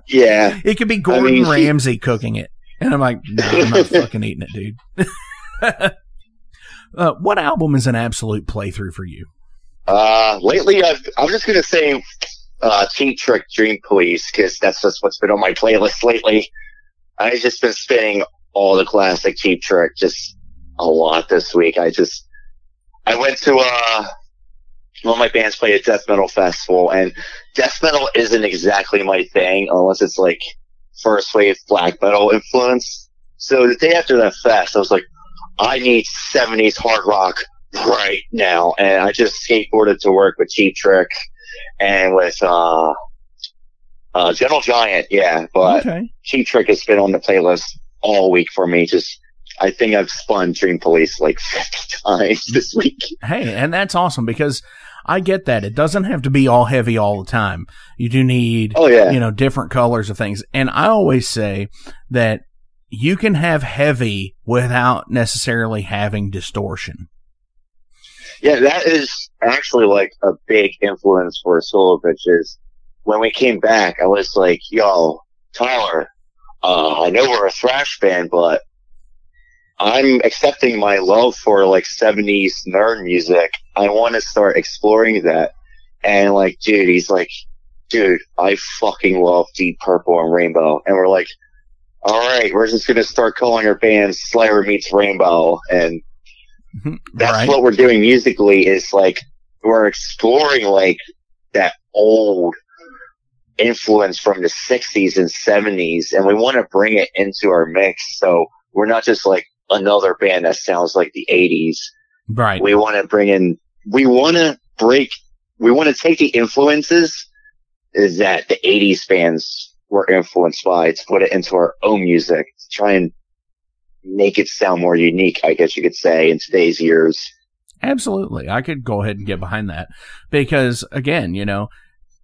yeah. It could be Gordon mean, she- Ramsay cooking it. And I'm like, no, I'm not fucking eating it, dude. Uh, what album is an absolute playthrough for you? Uh, lately I've, I'm just gonna say, uh, Trick Dream Police, cause that's just what's been on my playlist lately. I've just been spinning all the classic Cheap Trick just a lot this week. I just, I went to, uh, one of my bands played a death metal festival and death metal isn't exactly my thing unless it's like first wave black metal influence. So the day after that fest, I was like, I need 70s hard rock right now. And I just skateboarded to work with Cheap Trick and with, uh, uh, Gentle Giant. Yeah. But Okay. Cheap Trick has been on the playlist all week for me. Just, I think I've spun Dream Police like 50 times this week. Hey, and that's awesome because I get that. It doesn't have to be all heavy all the time. You do need, Oh, yeah. you know, different colors of things. And I always say that you can have heavy without necessarily having distortion. Yeah, that is actually like a big influence for Skullovich. When we came back, I was like, yo, Tyler, uh, I know we're a thrash band, but I'm accepting my love for like 70s nerd music. I want to start exploring that. And like, dude, he's like, dude, I fucking love Deep Purple and Rainbow. And we're like, all right, we're just going to start calling our band Slayer meets Rainbow. And mm-hmm. that's Right. what we're doing musically is like we're exploring like that old influence from the 60s and 70s and we want to bring it into our mix so we're not just like another band that sounds like the 80s Right. we want to bring in we want to break we want to take the influences is that the 80s bands were influenced by to put it into our own music to try and make it sound more unique i guess you could say in today's years Absolutely. I could go ahead and get behind that because again, you know,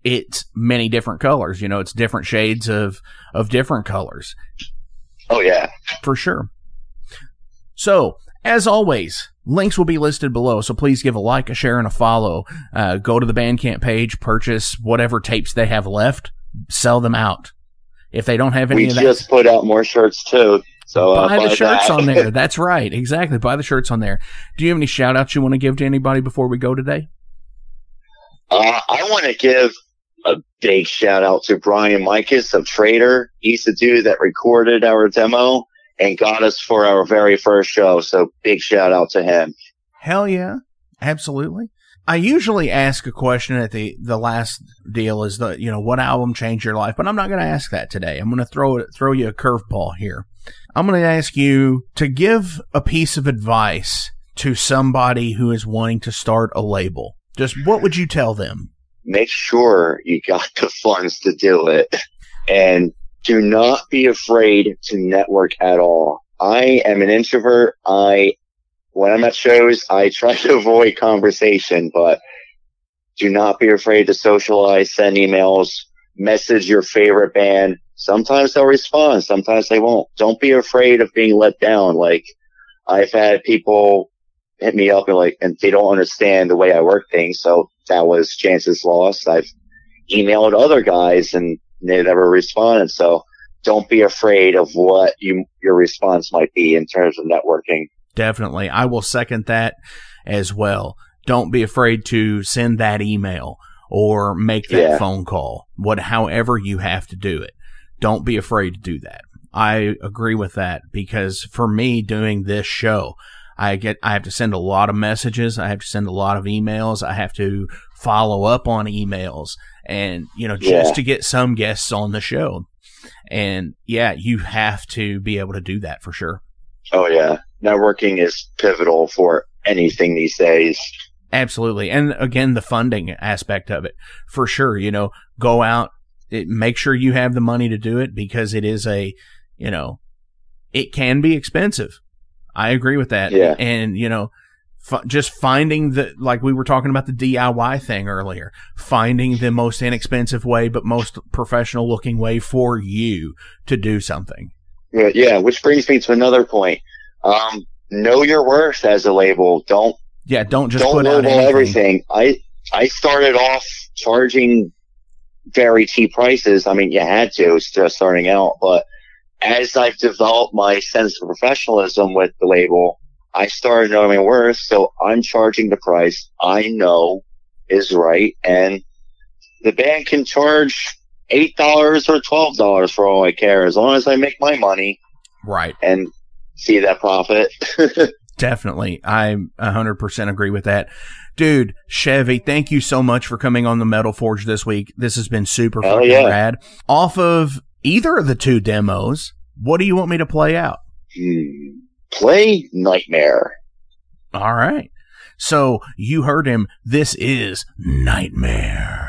it's many different colors, you know, it's different shades of, of different colors. Oh yeah. For sure. So, as always, links will be listed below, so please give a like, a share, and a follow. Uh, go to the Bandcamp page, purchase whatever tapes they have left, sell them out. If they don't have any we of that, just put out more shirts too so uh, buy the shirts that. on there. That's right. Exactly. Buy the shirts on there. Do you have any shout outs you want to give to anybody before we go today? Uh, I want to give a big shout out to Brian Mikas of Trader. He's the dude that recorded our demo and got us for our very first show. So big shout out to him. Hell yeah. Absolutely. I usually ask a question at the, the last deal is the, you know, what album changed your life? But I'm not going to ask that today. I'm going to throw throw you a curveball here. I'm going to ask you to give a piece of advice to somebody who is wanting to start a label. Just what would you tell them? Make sure you got the funds to do it and do not be afraid to network at all. I am an introvert. I, when I'm at shows, I try to avoid conversation, but do not be afraid to socialize, send emails, message your favorite band. Sometimes they'll respond. Sometimes they won't. Don't be afraid of being let down. Like I've had people hit me up and like, and they don't understand the way I work things. So that was chances lost. I've emailed other guys and they never responded. So don't be afraid of what you, your response might be in terms of networking. Definitely. I will second that as well. Don't be afraid to send that email or make that Yeah. phone call. What, however you have to do it. Don't be afraid to do that. I agree with that because for me doing this show, I get, I have to send a lot of messages. I have to send a lot of emails. I have to follow up on emails and, you know, just Yeah. to get some guests on the show. And yeah, you have to be able to do that for sure. Oh yeah. Networking is pivotal for anything these days. Absolutely. And again, the funding aspect of it for sure, you know, go out, it, make sure you have the money to do it because it is a, you know, it can be expensive. I agree with that. Yeah. And, you know, f- just finding the, like we were talking about the DIY thing earlier, finding the most inexpensive way, but most professional looking way for you to do something. Yeah, yeah, which brings me to another point. Um, know your worth as a label. Don't Yeah. Don't just don't put out everything. I I started off charging very cheap prices. I mean, you had to, it's just starting out. But as I've developed my sense of professionalism with the label, I started knowing my worth. So I'm charging the price I know is right, and the band can charge eight dollars or twelve dollars for all I care, as long as I make my money Right. and see that profit. Definitely. I 100% agree with that. Dude, Chevy, thank you so much for coming on the Metal Forge this week. This has been super Hell fucking yeah. rad. Off of either of the two demos, what do you want me to play out? Hmm. Play Nightmare. All right. So you heard him. This is Nightmare.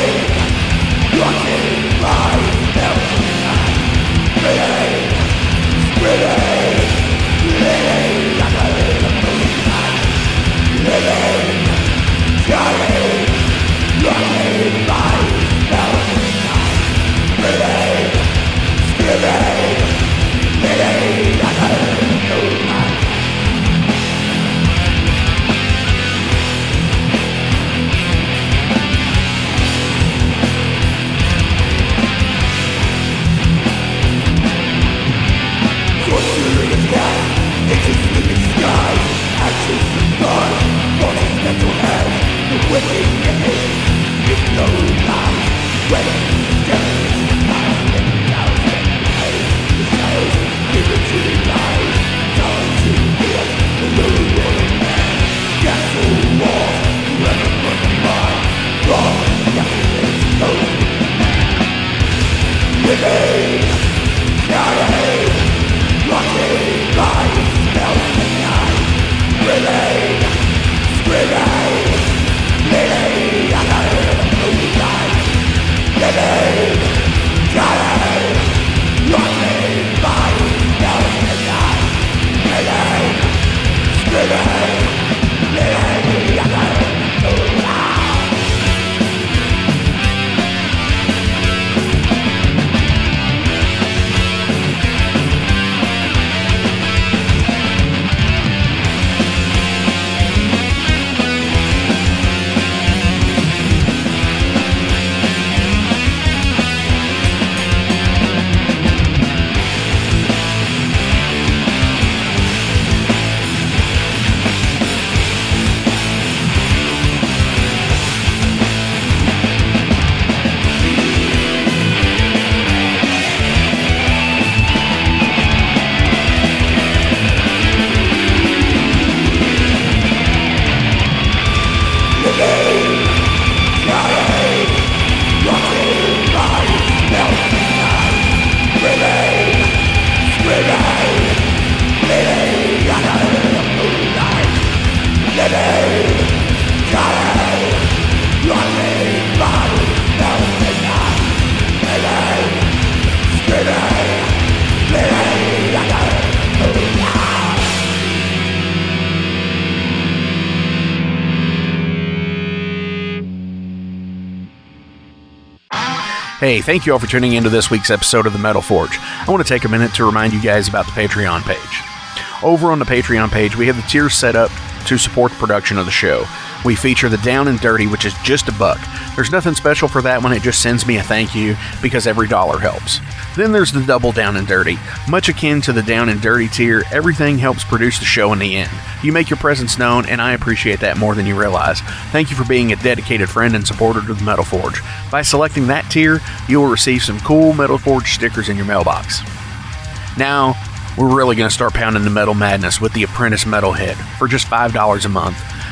Hey, thank you all for tuning into this week's episode of the Metal Forge. I want to take a minute to remind you guys about the Patreon page. Over on the Patreon page, we have the tiers set up to support the production of the show. We feature the Down and Dirty, which is just a buck. There's nothing special for that one, it just sends me a thank you because every dollar helps. Then there's the Double Down and Dirty. Much akin to the Down and Dirty tier, everything helps produce the show in the end. You make your presence known, and I appreciate that more than you realize. Thank you for being a dedicated friend and supporter to the Metal Forge. By selecting that tier, you will receive some cool Metal Forge stickers in your mailbox. Now, we're really going to start pounding the metal madness with the Apprentice Metalhead for just $5 a month.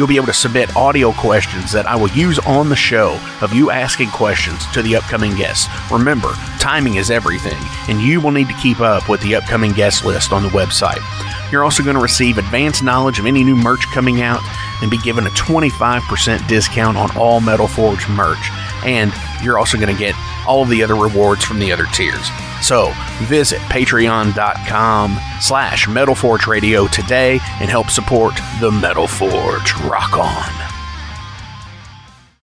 You'll be able to submit audio questions that I will use on the show of you asking questions to the upcoming guests. Remember, timing is everything, and you will need to keep up with the upcoming guest list on the website. You're also going to receive advanced knowledge of any new merch coming out and be given a 25% discount on all Metal Forge merch. And you're also going to get all of the other rewards from the other tiers. So visit patreon.com slash Metal Forge Radio today and help support the Metal Forge. Rock on.